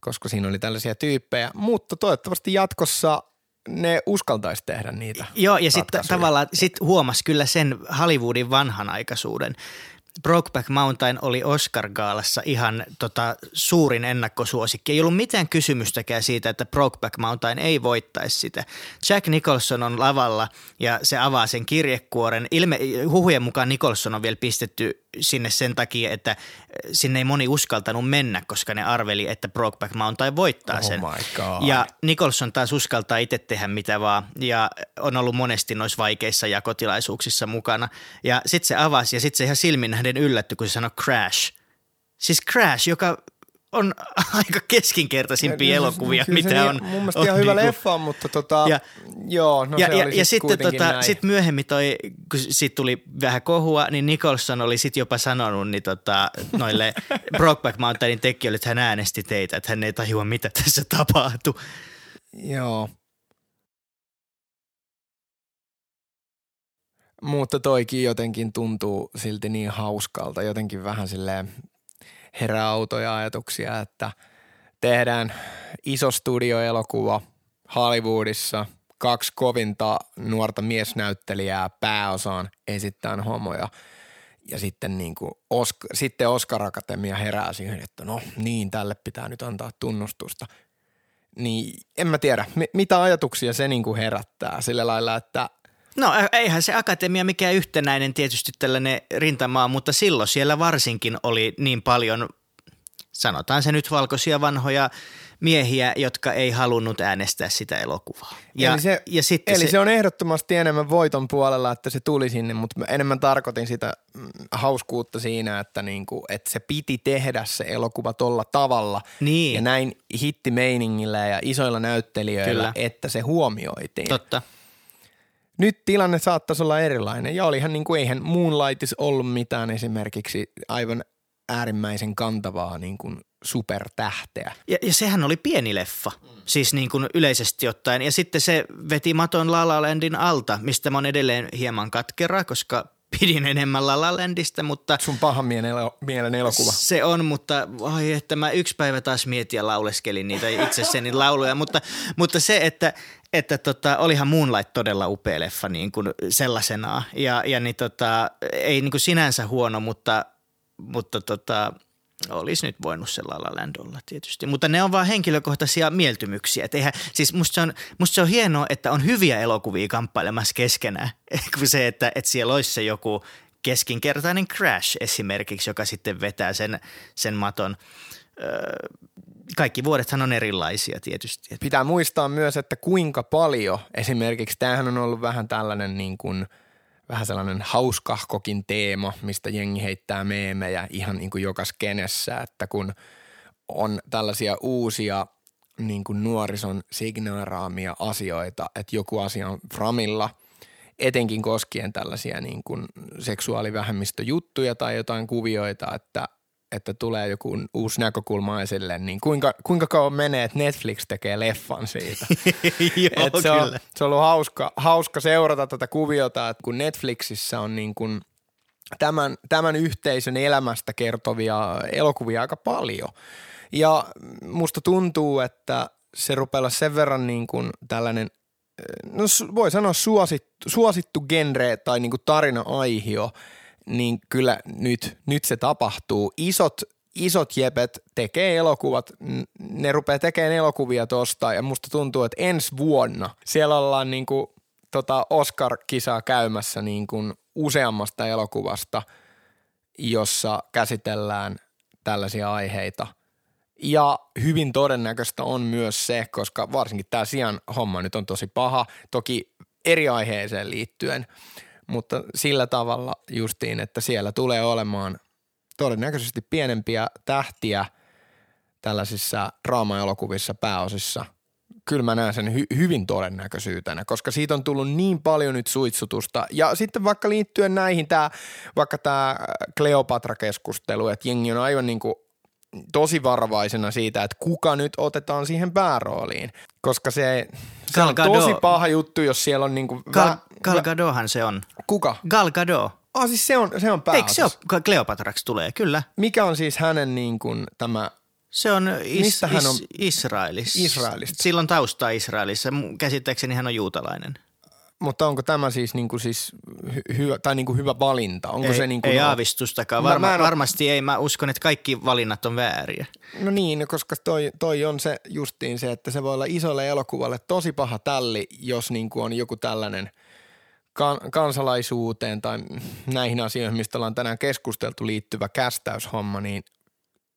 koska siinä oli tällaisia tyyppejä. Mutta toivottavasti jatkossa ne uskaltaisi tehdä niitä Joo, ja sitten tavallaan sit huomasi kyllä sen Hollywoodin vanhanaikaisuuden. Brokeback Mountain oli Oscar-gaalassa ihan tota, suurin ennakkosuosikki. Ei ollut mitään kysymystäkään siitä, että Brokeback Mountain ei voittaisi sitä. Jack Nicholson on lavalla ja se avaa sen kirjekuoren. Ilme, huhujen mukaan Nicholson on vielä pistetty sinne sen takia, että sinne ei moni uskaltanut mennä, koska ne arveli, että Brokeback Mountain voittaa sen. Oh my God. Ja Nicholson taas uskaltaa itse tehdä mitä vaan ja on ollut monesti noissa vaikeissa jakotilaisuuksissa mukana. Ja sitten se avasi ja sitten se ihan silmin nähden yllätty, kun se sanoi Crash. Siis Crash, joka on <laughs> aika keskinkertaisimpia elokuvia, kyllä se mitä niin- on. Mun mielestä on ihan hyvä niinku- leffa, mutta tota, Ja- joo, no ja, se ja, oli ja sit sitten kuitenkin tota, näin. sit myöhemmin toi, kun siitä tuli vähän kohua, niin Nicholson oli sitten jopa sanonut niin tota, noille <laughs> Brokeback Mountainin tekijöille, että hän äänesti teitä, että hän ei tajua, mitä tässä tapahtui. Joo. Mutta toikin jotenkin tuntuu silti niin hauskalta, jotenkin vähän silleen herää autoja ajatuksia, että tehdään iso studioelokuva Hollywoodissa, kaksi kovinta nuorta miesnäyttelijää pääosaan esittää homoja. Ja sitten, niin kuin Osk- sitten Oscar Akatemia herää siihen, että no niin, tälle pitää nyt antaa tunnustusta – niin en mä tiedä, mi- mitä ajatuksia se niinku herättää sillä lailla, että No eihän se akatemia mikään yhtenäinen tietysti tällainen rintamaa, mutta silloin siellä varsinkin oli niin paljon, sanotaan se nyt valkoisia vanhoja miehiä, jotka ei halunnut äänestää sitä elokuvaa. Ja, eli, se, ja sitten eli se, se on ehdottomasti enemmän voiton puolella, että se tuli sinne, mutta mä enemmän tarkoitin sitä mm, hauskuutta siinä, että, niinku, että se piti tehdä se elokuva tolla tavalla Niin. ja näin hittimeiningillä ja isoilla näyttelijöillä, Kyllä. että se huomioitiin. Totta. Nyt tilanne saattaisi olla erilainen ja olihan niin kuin, eihän Moonlightis ollut mitään esimerkiksi aivan äärimmäisen kantavaa niin kuin supertähteä. Ja, ja sehän oli pieni leffa, mm. siis niin kuin yleisesti ottaen. Ja sitten se veti maton La La Landin alta, mistä mä oon edelleen hieman katkera, koska pidin enemmän La La Landista, mutta Sun pahan mielen, mielen elokuva. se on, mutta ai, että mä yksi päivä taas mietin ja lauleskelin niitä itsessäni lauluja, mutta, mutta se, että, että tota, olihan Moonlight todella upea leffa niin kuin sellaisenaan ja, ja niin tota, ei niin kuin sinänsä huono, mutta, mutta tota, olisi nyt voinut se La La tietysti. Mutta ne on vaan henkilökohtaisia mieltymyksiä. Et eihän, siis musta se, on, musta se on hienoa, että on hyviä elokuvia kamppailemassa keskenään, <laughs> kuin se, että, että siellä olisi se joku keskinkertainen Crash esimerkiksi, joka sitten vetää sen, sen maton. Öö, kaikki vuodethan on erilaisia tietysti. Et Pitää muistaa myös, että kuinka paljon esimerkiksi, tämähän on ollut vähän tällainen niin kuin, vähän sellainen hauskahkokin teema, mistä jengi heittää meemejä ihan niin kuin joka skenessä, että kun on tällaisia uusia niin kuin nuorison signaaraamia asioita, että joku asia on framilla, etenkin koskien tällaisia niin kuin seksuaalivähemmistöjuttuja tai jotain kuvioita, että, että tulee joku uusi näkökulma esille, niin kuinka, kuinka kauan menee, että Netflix tekee leffan siitä? <laughs> Joo, Et se, on, kyllä. se on ollut hauska, hauska seurata tätä kuviota, että kun Netflixissä on niin kuin tämän, tämän yhteisön elämästä kertovia elokuvia aika paljon. Ja musta tuntuu, että se rupeaa olla sen verran niin kuin tällainen, no su- voi sanoa suosittu, suosittu genre tai niin kuin tarina-aihio, niin kyllä nyt, nyt se tapahtuu. Isot, isot jepet tekee elokuvat, ne rupeaa tekemään elokuvia tosta ja musta tuntuu, että ensi vuonna siellä ollaan niin kuin tota Oscar-kisaa käymässä niin kuin useammasta elokuvasta, jossa käsitellään tällaisia aiheita. Ja hyvin todennäköistä on myös se, koska varsinkin tämä sian homma nyt on tosi paha, toki eri aiheeseen liittyen, mutta sillä tavalla justiin, että siellä tulee olemaan todennäköisesti pienempiä tähtiä tällaisissa draama-elokuvissa pääosissa. Kyllä mä näen sen hy- hyvin todennäköisyytenä, koska siitä on tullut niin paljon nyt suitsutusta. Ja sitten vaikka liittyen näihin, tää, vaikka tämä Kleopatra-keskustelu, että jengi on aivan niin kuin tosi varovaisena siitä, että kuka nyt otetaan siihen päärooliin, koska se, se on tosi paha juttu, jos siellä on niinku vä- Gal Gadothan se on. kuka? Gal Gadot. Ah, siis se on, se on Eikö pääosassa. se ole Kleopatraksi tulee? Kyllä. Mikä on siis hänen niin kuin tämä, Se on, is, Mistä hän on? is, Israelissa. Israelista. Silloin taustaa Israelissa. Käsittääkseni hän on juutalainen. mutta onko tämä siis, niin kuin siis hy- hyvä, tai niin kuin hyvä valinta? Onko ei, se niin kuin ei no- aavistustakaan. Mä- Varma, mä en oo- varmasti ei. Mä uskon, että kaikki valinnat on vääriä. No niin, koska toi, toi on se justiin se, että se voi olla isolle elokuvalle tosi paha tälli, jos niin kuin on joku tällainen kan- kansalaisuuteen tai näihin asioihin, mistä ollaan tänään keskusteltu liittyvä kästäyshomma, niin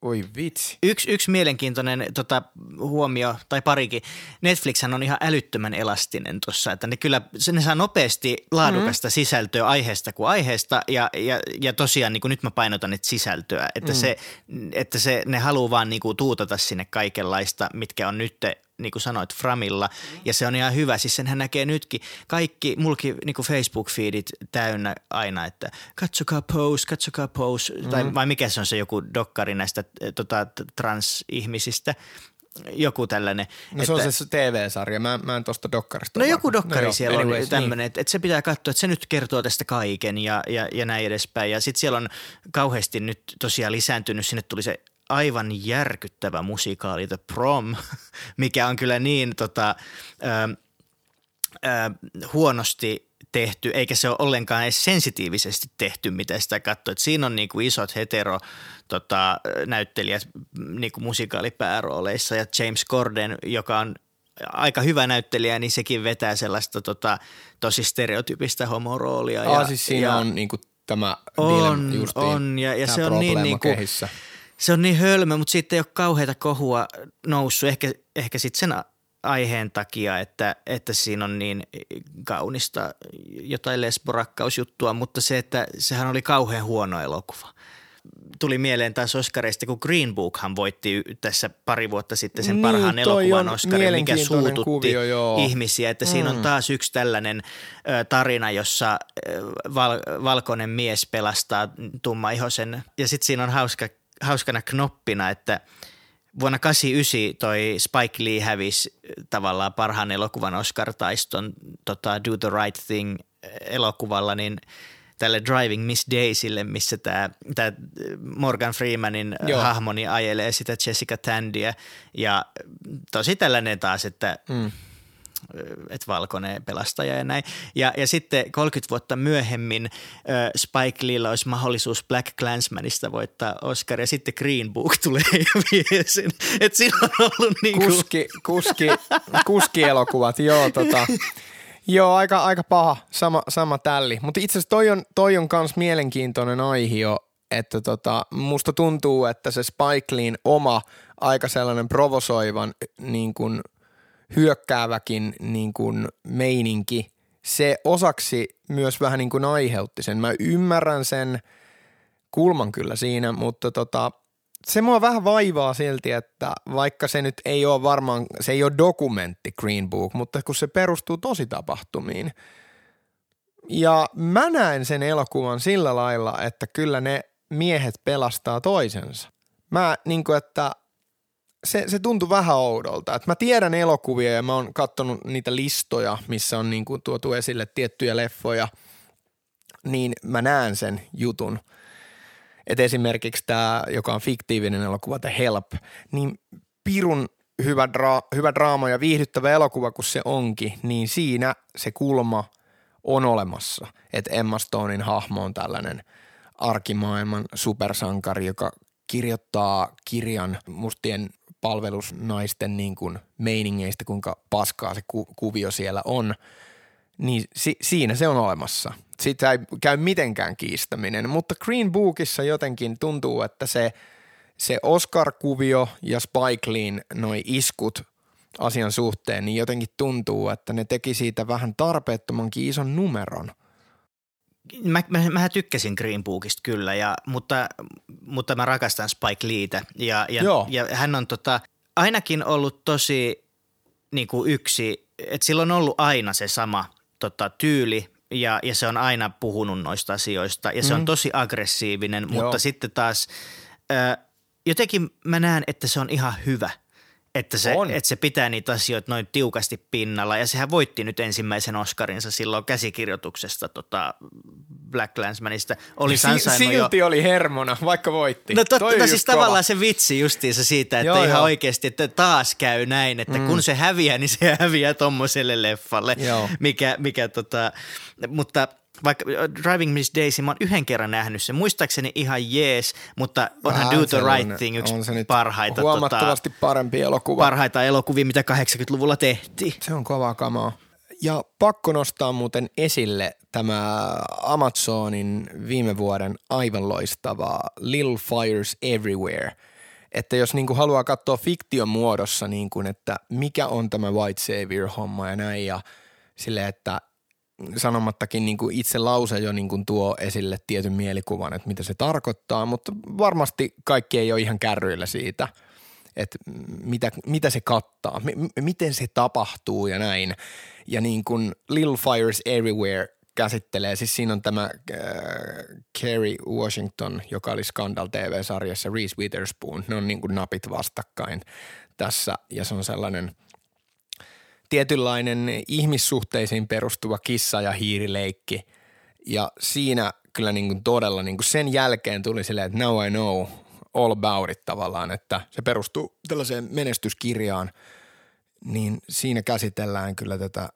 oi vitsi. Yksi, yksi mielenkiintoinen tota, huomio tai parikin. Netflixhän on ihan älyttömän elastinen tuossa, että ne kyllä se, ne saa nopeasti laadukasta mm. sisältöä aiheesta kuin aiheesta ja, ja, ja tosiaan niin kuin nyt mä painotan, että sisältöä, että, mm. se, että se, ne haluaa vaan niin kuin tuutata sinne kaikenlaista, mitkä on nyt niin kuin sanoit, Framilla, ja se on ihan hyvä. Siis senhän näkee nytkin kaikki, mulki niin kuin Facebook-feedit täynnä aina, että katsokaa Pose, katsokaa Pose, mm. tai vai mikä se on se joku dokkari näistä tota, transihmisistä, joku tällainen. No se on se TV-sarja, mä, mä en tosta dokkarista. No joku varma. dokkari joo, siellä on anyways, tämmöinen, Niin. että, että se pitää katsoa, että se nyt kertoo tästä kaiken ja, ja, ja näin edespäin. Ja sitten siellä on kauheasti nyt tosiaan lisääntynyt, sinne tuli se aivan järkyttävä musikaali The Prom, <laughs> mikä on kyllä niin tota, ö, ö, huonosti tehty, eikä se ole ollenkaan edes sensitiivisesti tehty, mitä sitä katsoo. Että siinä on niinku isot hetero tota, näyttelijät niinku musikaalipääroolissa ja James Corden, joka on aika hyvä näyttelijä, niin sekin vetää sellaista tota, tosi stereotypistä homoroolia. Ah, siis siinä ja on niinku tämä on, on ja, ja se on niin, niin kuin, kehissä. Se on niin hölmö, mutta siitä ei ole kauheita kohua noussut. Ehkä, ehkä sitten sen aiheen takia, että, että siinä on niin kaunista jotain lesborakkausjuttua, mutta se, että sehän oli kauhean huono elokuva. Tuli mieleen taas Oscarista, kun Green Bookhan voitti tässä pari vuotta sitten sen Niin, parhaan elokuvan Oscarin, mikä suututti kuvio, joo. ihmisiä. Että mm. siinä on taas yksi tällainen ö, tarina, jossa ö, val, valkoinen mies pelastaa tummaihosen. Ja sitten siinä on hauska, hauskana knoppina, että vuonna 89 toi Spike Lee hävisi tavallaan parhaan elokuvan Oscar-taiston tota, Do the Right Thing elokuvalla, niin tälle Driving Miss Daisylle, missä tämä Morgan Freemanin Joo. hahmoni ajelee sitä Jessica Tandyä. Ja tosi tällainen taas, että Mm. Että valkoinen pelastaja ja näin. Ja, ja sitten 30 vuotta myöhemmin ö, Spike Leella olisi mahdollisuus Black Clansmanista voittaa Oscar ja sitten Green Book tulee <laughs> ja vie sen. Että siinä on ollut niin kuin, Kuski, kuski, kuskielokuvat, joo tota. Joo, aika, aika paha, sama, sama tälli. Mutta itse asiassa toi on, toi on kans mielenkiintoinen aihio, että tota, musta tuntuu, että se Spike Leen oma aika sellainen provosoivan niin kuin hyökkääväkin niin kuin meininki, se osaksi myös vähän niin kuin aiheutti sen. Mä ymmärrän sen kulman kyllä siinä, mutta tota, se mua vähän vaivaa silti, että vaikka se nyt ei ole varmaan, se ei ole dokumentti Green Book, mutta kun se perustuu tositapahtumiin. Ja mä näen sen elokuvan sillä lailla, että kyllä ne miehet pelastaa toisensa. Mä niin kuin, että se, se tuntui vähän oudolta. Että mä tiedän elokuvia ja mä oon katsonut niitä listoja, missä on niin kuin tuotu esille tiettyjä leffoja, niin mä näen sen jutun. Et esimerkiksi tämä, joka on fiktiivinen elokuva, The Help, niin pirun hyvä, dra- hyvä draama ja viihdyttävä elokuva kuin se onkin, niin siinä se kulma on olemassa. Että Emma Stonein hahmo on tällainen arkimaailman supersankari, joka kirjoittaa kirjan mustien palvelusnaisten niin kuin meiningeistä, kuinka paskaa se ku- kuvio siellä on, niin si- siinä se on olemassa. Sitä ei käy mitenkään kiistäminen, mutta Green Bookissa jotenkin tuntuu, että se, se Oscar-kuvio ja Spike Leen noi iskut asian suhteen, niin jotenkin tuntuu, että ne teki siitä vähän tarpeettomankin ison numeron. Mä, mä, mä tykkäsin Green Bookista kyllä, ja, mutta, mutta mä rakastan Spike Leetä. Ja, ja, Joo. ja hän on tota, ainakin ollut tosi niin kuin yksi, että sillä on ollut aina se sama tota, tyyli ja, ja se on aina puhunut noista asioista ja se on Mm. tosi aggressiivinen, Joo. mutta sitten taas ö, jotenkin mä näen, että se on ihan hyvä – että se, On. että se pitää niitä asioita noin tiukasti pinnalla. Ja sehän voitti nyt ensimmäisen Oscarinsa silloin käsikirjoituksesta tota Black Landsmanista. Oli Si- ansainnut jo. silti oli hermona, vaikka voitti. No totta, no siis kova. tavallaan se vitsi justiinsa siitä, että joo, ihan joo. oikeasti, että taas käy näin, että mm. kun se häviää, niin se häviää tommoselle leffalle. Joo. Mikä, mikä tota, mutta vaikka Driving Miss Daisy, mä oon yhden kerran nähnyt sen, muistaakseni ihan jees, mutta onhan Vähän Do the Right Thing yksi on se nyt parhaita, Huomattavasti parempi elokuva. tota, parhaita elokuvia, mitä 80-luvulla tehtiin. Se on kovaa kamaa. Ja pakko nostaa muuten esille tämä Amazonin viime vuoden aivan loistava Little Fires Everywhere. Että jos niinku haluaa katsoa fiktion muodossa, niinku, että mikä on tämä White Savior-homma ja näin, ja silleen, että sanomattakin niinku itse lause jo niinku tuo esille tietyn mielikuvan, että mitä se tarkoittaa, mutta varmasti kaikki ei ole ihan kärryillä siitä – että mitä, mitä se kattaa, m- miten se tapahtuu ja näin. Ja niin kuin Little Fires Everywhere käsittelee, siis siinä on tämä äh, Kerry Washington, joka oli Scandal TV-sarjassa, Reese Witherspoon, ne on niin kuin napit vastakkain tässä ja se on sellainen tietynlainen ihmissuhteisiin perustuva kissa- ja hiirileikki ja siinä kyllä niin kuin todella niin kuin sen jälkeen tuli silleen, että now I know all about it tavallaan, että se perustuu tällaiseen menestyskirjaan, niin siinä käsitellään kyllä tätä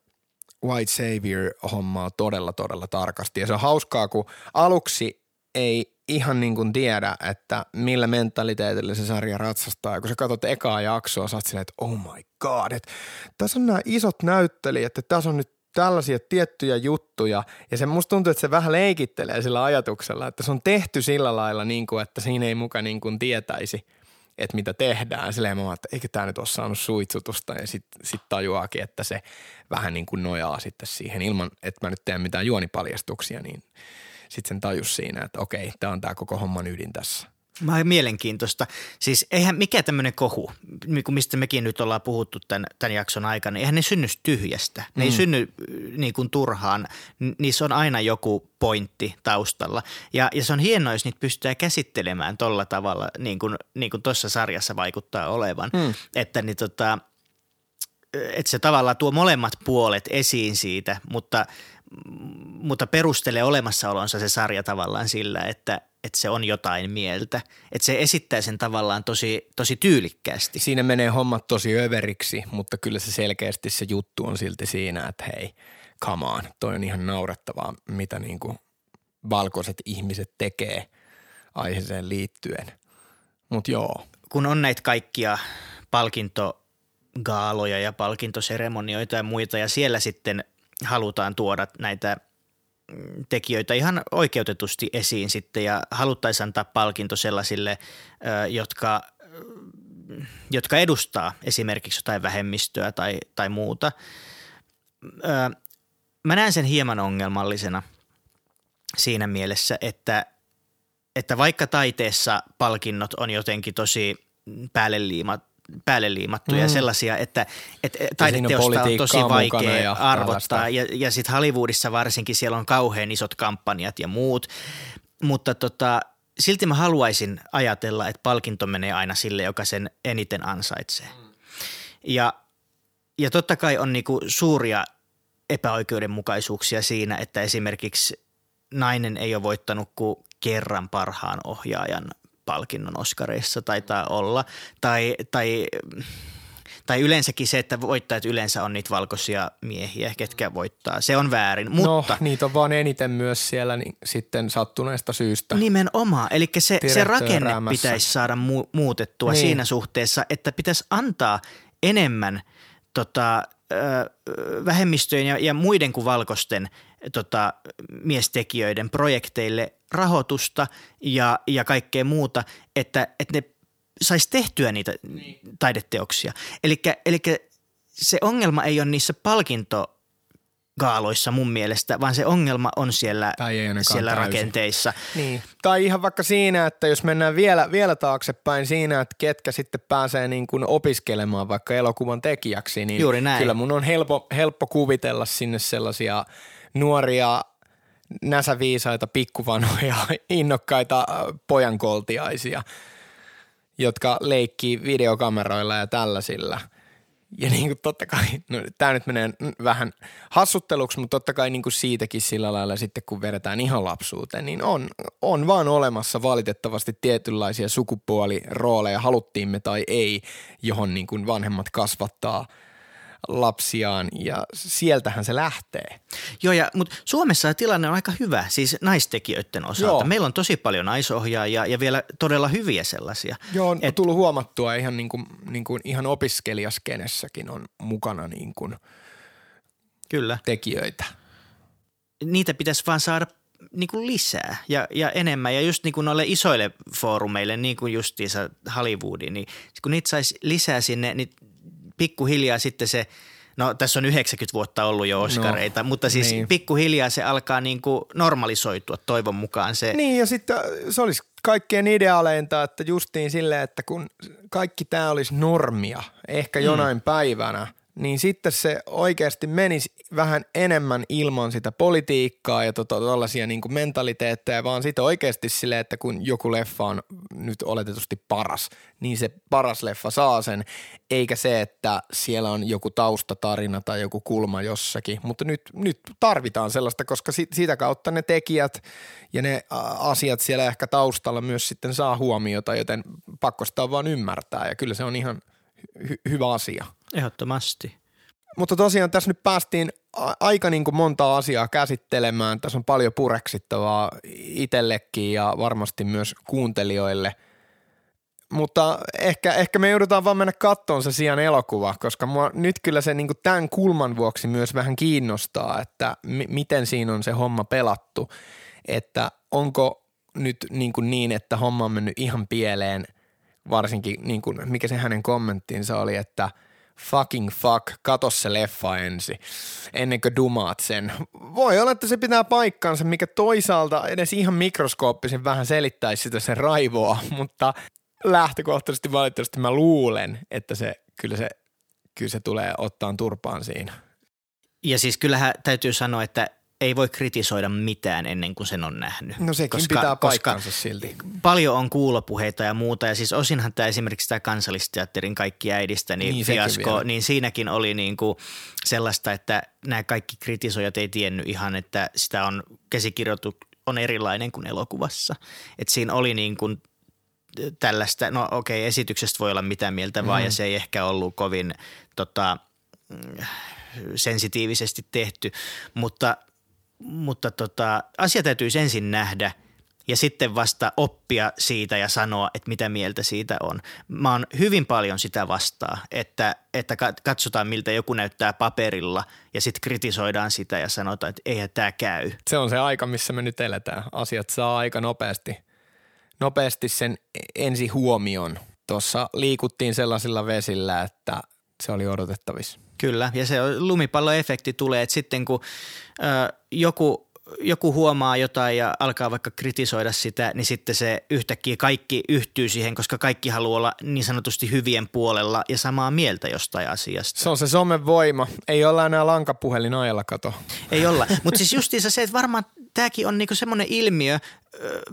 White Savior-hommaa todella, todella tarkasti. Ja se on hauskaa, kun aluksi ei ihan niin kuin tiedä, että millä mentaliteetillä se sarja ratsastaa. Ja kun sä katsot ekaa jaksoa, sä oot silleen, että oh my god, että tässä on nämä isot näyttelijät, että tässä on nyt tällaisia tiettyjä juttuja. Ja se musta tuntuu, että se vähän leikittelee sillä ajatuksella, että se on tehty sillä lailla, niin kuin, että siinä ei muka niin kuin tietäisi, että mitä tehdään. Silleen mä että eikö tämä nyt ole saanut suitsutusta ja sitten sit tajuaakin, että se vähän niin kuin nojaa sitten siihen ilman, että mä nyt teen mitään juonipaljastuksia, niin sitten sen tajus siinä, että okei, tämä on tämä koko homman ydin tässä. Mä mielenkiintoista. Siis eihän mikä tämmöinen kohu, mistä mekin nyt ollaan puhuttu tämän, tämän jakson aikana, niin eihän ne synny tyhjästä. Ne ei synny äh, niin kuin turhaan. Niissä on aina joku pointti taustalla. Ja, ja se on hienoa, jos niitä pystytään käsittelemään tolla tavalla, niin kuin, niin kuin tuossa sarjassa vaikuttaa olevan. Mm. Että niin tota, että se tavallaan tuo molemmat puolet esiin siitä, mutta, mutta perustelee olemassaolonsa se sarja tavallaan sillä, että, että se on jotain mieltä. Että se esittää sen tavallaan tosi, tosi tyylikkäästi. Siinä menee hommat tosi överiksi, mutta kyllä se selkeästi se juttu on silti siinä, että hei, come on, toi on ihan naurettavaa, mitä niin kuin valkoiset ihmiset tekee aiheeseen liittyen. Mutta joo, Kun on näitä kaikkia palkintogaaloja ja palkintoseremonioita ja muita ja siellä sitten halutaan tuoda näitä mm, tekijöitä ihan oikeutetusti esiin sitten ja haluttaisiin antaa palkinto sellaisille, jotka, ö, jotka edustaa esimerkiksi jotain vähemmistöä tai, tai muuta. Mä näen sen hieman ongelmallisena siinä mielessä, että, että vaikka taiteessa palkinnot on jotenkin tosi päälle liimat, päälle liimattuja mm. Mm. sellaisia, että, että siinä on taideteosta on tosi vaikea ja arvottaa. tällaista. Ja, ja sitten Hollywoodissa varsinkin siellä on kauhean isot kampanjat ja muut, mutta tota, silti mä haluaisin ajatella, että palkinto menee aina sille, joka sen eniten ansaitsee. Ja, ja totta kai on niinku suuria epäoikeudenmukaisuuksia siinä, että esimerkiksi nainen ei ole voittanut kuin kerran parhaan ohjaajan palkinnon Oscareissa taitaa olla. Tai, tai, tai yleensäkin se, että voittajat yleensä on niitä valkoisia miehiä, ketkä voittaa. Se on väärin, mutta no, niitä on vaan eniten myös siellä niin, sitten sattuneesta syystä. Nimenomaan. Eli se, se rakenne eräämässä. pitäisi saada mu- muutettua Niin. siinä suhteessa, että pitäisi antaa enemmän tota, vähemmistöjen ja, ja muiden kuin valkoisten tota, miestekijöiden projekteille rahoitusta ja, ja kaikkea muuta, että, että ne saisi tehtyä niitä niin. taideteoksia. Eli se ongelma ei ole niissä palkinto gaaloissa mun mielestä, vaan se ongelma on siellä, Tai ei siellä täysin. rakenteissa. Niin. Tai ihan vaikka siinä, että jos mennään vielä, vielä taaksepäin siinä, että ketkä sitten pääsee niin kuin opiskelemaan vaikka elokuvan tekijäksi, niin Juuri näin. kyllä mun on helppo, helppo kuvitella sinne sellaisia nuoria näsäviisaita, pikkuvanoja, <laughs> innokkaita äh, pojankoltiaisia, jotka leikkii videokameroilla ja tällaisilla. Ja niin kuin totta kai, <laughs> no tämä nyt menee vähän hassutteluksi, mutta totta kai niin kuin siitäkin sillä lailla sitten kun vedetään ihan lapsuuteen, niin on, on vaan olemassa valitettavasti tietynlaisia sukupuolirooleja, haluttiimme tai ei, johon niin kuin vanhemmat kasvattaa – lapsiaan ja sieltähän se lähtee. Joo, ja, mutta Suomessa tilanne on aika hyvä, siis naistekijöiden osalta. Joo. Meillä on tosi paljon naisohjaajia ja vielä todella hyviä sellaisia. Joo, on Et, tullut huomattua ihan, niin kuin, niin kuin ihan opiskelijaskenessäkin on mukana niin kuin Kyllä. tekijöitä. Niitä pitäisi vaan saada niin kuin lisää ja, ja enemmän. Ja just niin kuin noille isoille foorumeille, niin kuin justiinsa Hollywoodiin, niin kun niitä saisi lisää sinne, niin pikkuhiljaa sitten se, no tässä on 90 vuotta ollut jo Oscareita, no, mutta siis niin. pikkuhiljaa se alkaa niin kuin normalisoitua toivon mukaan se. Niin ja sitten se olisi kaikkien ideaaleinta, että justiin silleen, että kun kaikki tämä olisi normia, ehkä mm. jonain mm. päivänä – niin sitten se oikeasti menisi vähän enemmän ilman sitä politiikkaa ja tuollaisia tota, niin mentaliteetteja, vaan sitten oikeasti silleen, että kun joku leffa on nyt oletetusti paras, niin se paras leffa saa sen, eikä se, että siellä on joku taustatarina tai joku kulma jossakin. Mutta nyt, nyt tarvitaan sellaista, koska si- sitä kautta ne tekijät ja ne asiat siellä ehkä taustalla myös sitten saa huomiota, joten pakko sitä on vaan ymmärtää ja kyllä se on ihan hy- hyvä asia. Ehdottomasti. Mutta tosiaan tässä nyt päästiin aika niin kuin monta asiaa käsittelemään. Tässä on paljon pureksittavaa itsellekin ja varmasti myös kuuntelijoille. Mutta ehkä, ehkä me joudutaan vaan mennä kattoon se sijaan elokuva, koska mua nyt kyllä se niin kuin tämän kulman vuoksi myös vähän kiinnostaa, että m- miten siinä on se homma pelattu. Että onko nyt niin, kuin niin että homma on mennyt ihan pieleen, varsinkin niin kuin, mikä se hänen kommenttinsa oli, että – fucking fuck, kato se leffa ensi, ennen kuin dumaat sen. Voi olla, että se pitää paikkaansa, mikä toisaalta edes ihan mikroskooppisen vähän selittäisi sitä sen raivoa, <laughs> mutta lähtökohtaisesti valitettavasti mä luulen, että se kyllä se, kyllä se tulee ottaan turpaan siinä. Ja siis kyllähän täytyy sanoa, että ei voi kritisoida mitään ennen kuin sen on nähnyt. No sekin koska, pitää paikkansa koska silti. Paljon on kuulopuheita ja muuta ja siis osinhan tämä esimerkiksi tämä kansallisteatterin kaikki äidistä niin, niin fiasko, niin siinäkin oli niin kuin sellaista, että nämä kaikki kritisoijat ei tiennyt ihan, että sitä on käsikirjoitu on erilainen kuin elokuvassa. Et siinä oli niin kuin tällaista, no okei okay, esityksestä voi olla mitä mieltä mm. vaan ja se ei ehkä ollut kovin tota, sensitiivisesti tehty, mutta – mutta tota, asia täytyisi ensin nähdä ja sitten vasta oppia siitä ja sanoa, että mitä mieltä siitä on. Mä oon hyvin paljon sitä vastaa, että, että katsotaan miltä joku näyttää paperilla ja sitten kritisoidaan sitä ja sanotaan, että eihän tämä käy. Se on se aika, missä me nyt eletään. Asiat saa aika nopeasti, nopeasti sen ensi huomion. Tuossa liikuttiin sellaisilla vesillä, että se oli odotettavissa. Kyllä, ja se lumipalloefekti tulee, että sitten kun ö, joku, joku huomaa jotain ja alkaa vaikka kritisoida sitä, niin sitten se yhtäkkiä kaikki yhtyy siihen, koska kaikki haluaa olla niin sanotusti hyvien puolella ja samaa mieltä jostain asiasta. Se on se somen voima. Ei olla enää lankapuhelin ajalla, kato. Ei olla, mutta siis justiinsa se, että varmaan tämäkin on niinku semmoinen ilmiö,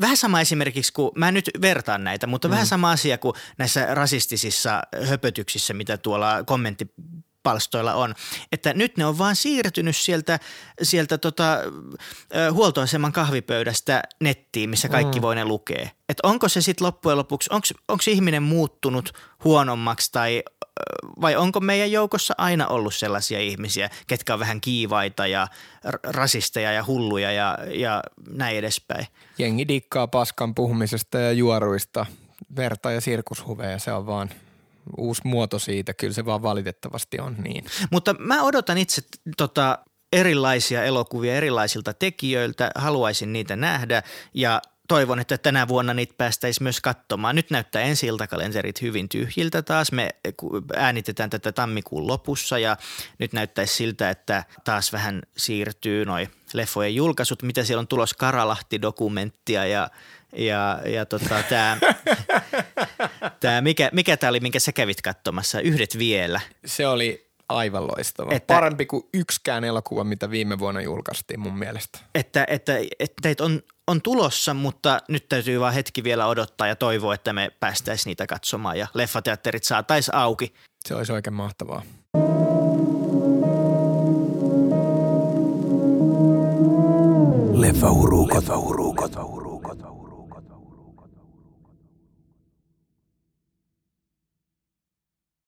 vähän sama esimerkiksi kuin, mä en nyt vertaan näitä, mutta mm. vähän sama asia kuin näissä rasistisissa höpötyksissä, mitä tuolla kommentti palstoilla on. Että nyt ne on vaan siirtynyt sieltä, sieltä tota, huoltoaseman kahvipöydästä nettiin, missä kaikki mm. voi ne lukea. Että onko se sitten loppujen lopuksi, onko ihminen muuttunut huonommaksi tai vai onko meidän joukossa aina ollut sellaisia ihmisiä, ketkä on vähän kiivaita ja rasisteja ja hulluja ja, ja näin edespäin? Jengi dikkaa paskan puhumisesta ja juoruista, verta ja sirkushuveja, se on vaan – uusi muoto siitä, kyllä se vaan valitettavasti on niin. Mutta mä odotan itse tota, erilaisia elokuvia erilaisilta tekijöiltä, haluaisin niitä nähdä ja toivon, että tänä vuonna niitä päästäisiin myös katsomaan. Nyt näyttää ensi iltakalenterit hyvin tyhjiltä taas. Me äänitetään tätä tammikuun lopussa ja nyt näyttäisi siltä, että taas vähän siirtyy noin leffojen julkaisut, mitä siellä on tulos Karalahti-dokumenttia ja ja, ja tota, tämä, <laughs> tää, mikä, mikä tämä oli, minkä sä kävit katsomassa? Yhdet vielä. Se oli Aivan loistava. Että- Parempi kuin yksikään elokuva, mitä viime vuonna julkaistiin mun mielestä. Että, että, että teitä on, on tulossa, mutta nyt täytyy vaan hetki vielä odottaa ja toivoa, että me päästäisiin niitä katsomaan ja leffateatterit saataisiin auki. Se olisi oikein mahtavaa. Leffa Leffa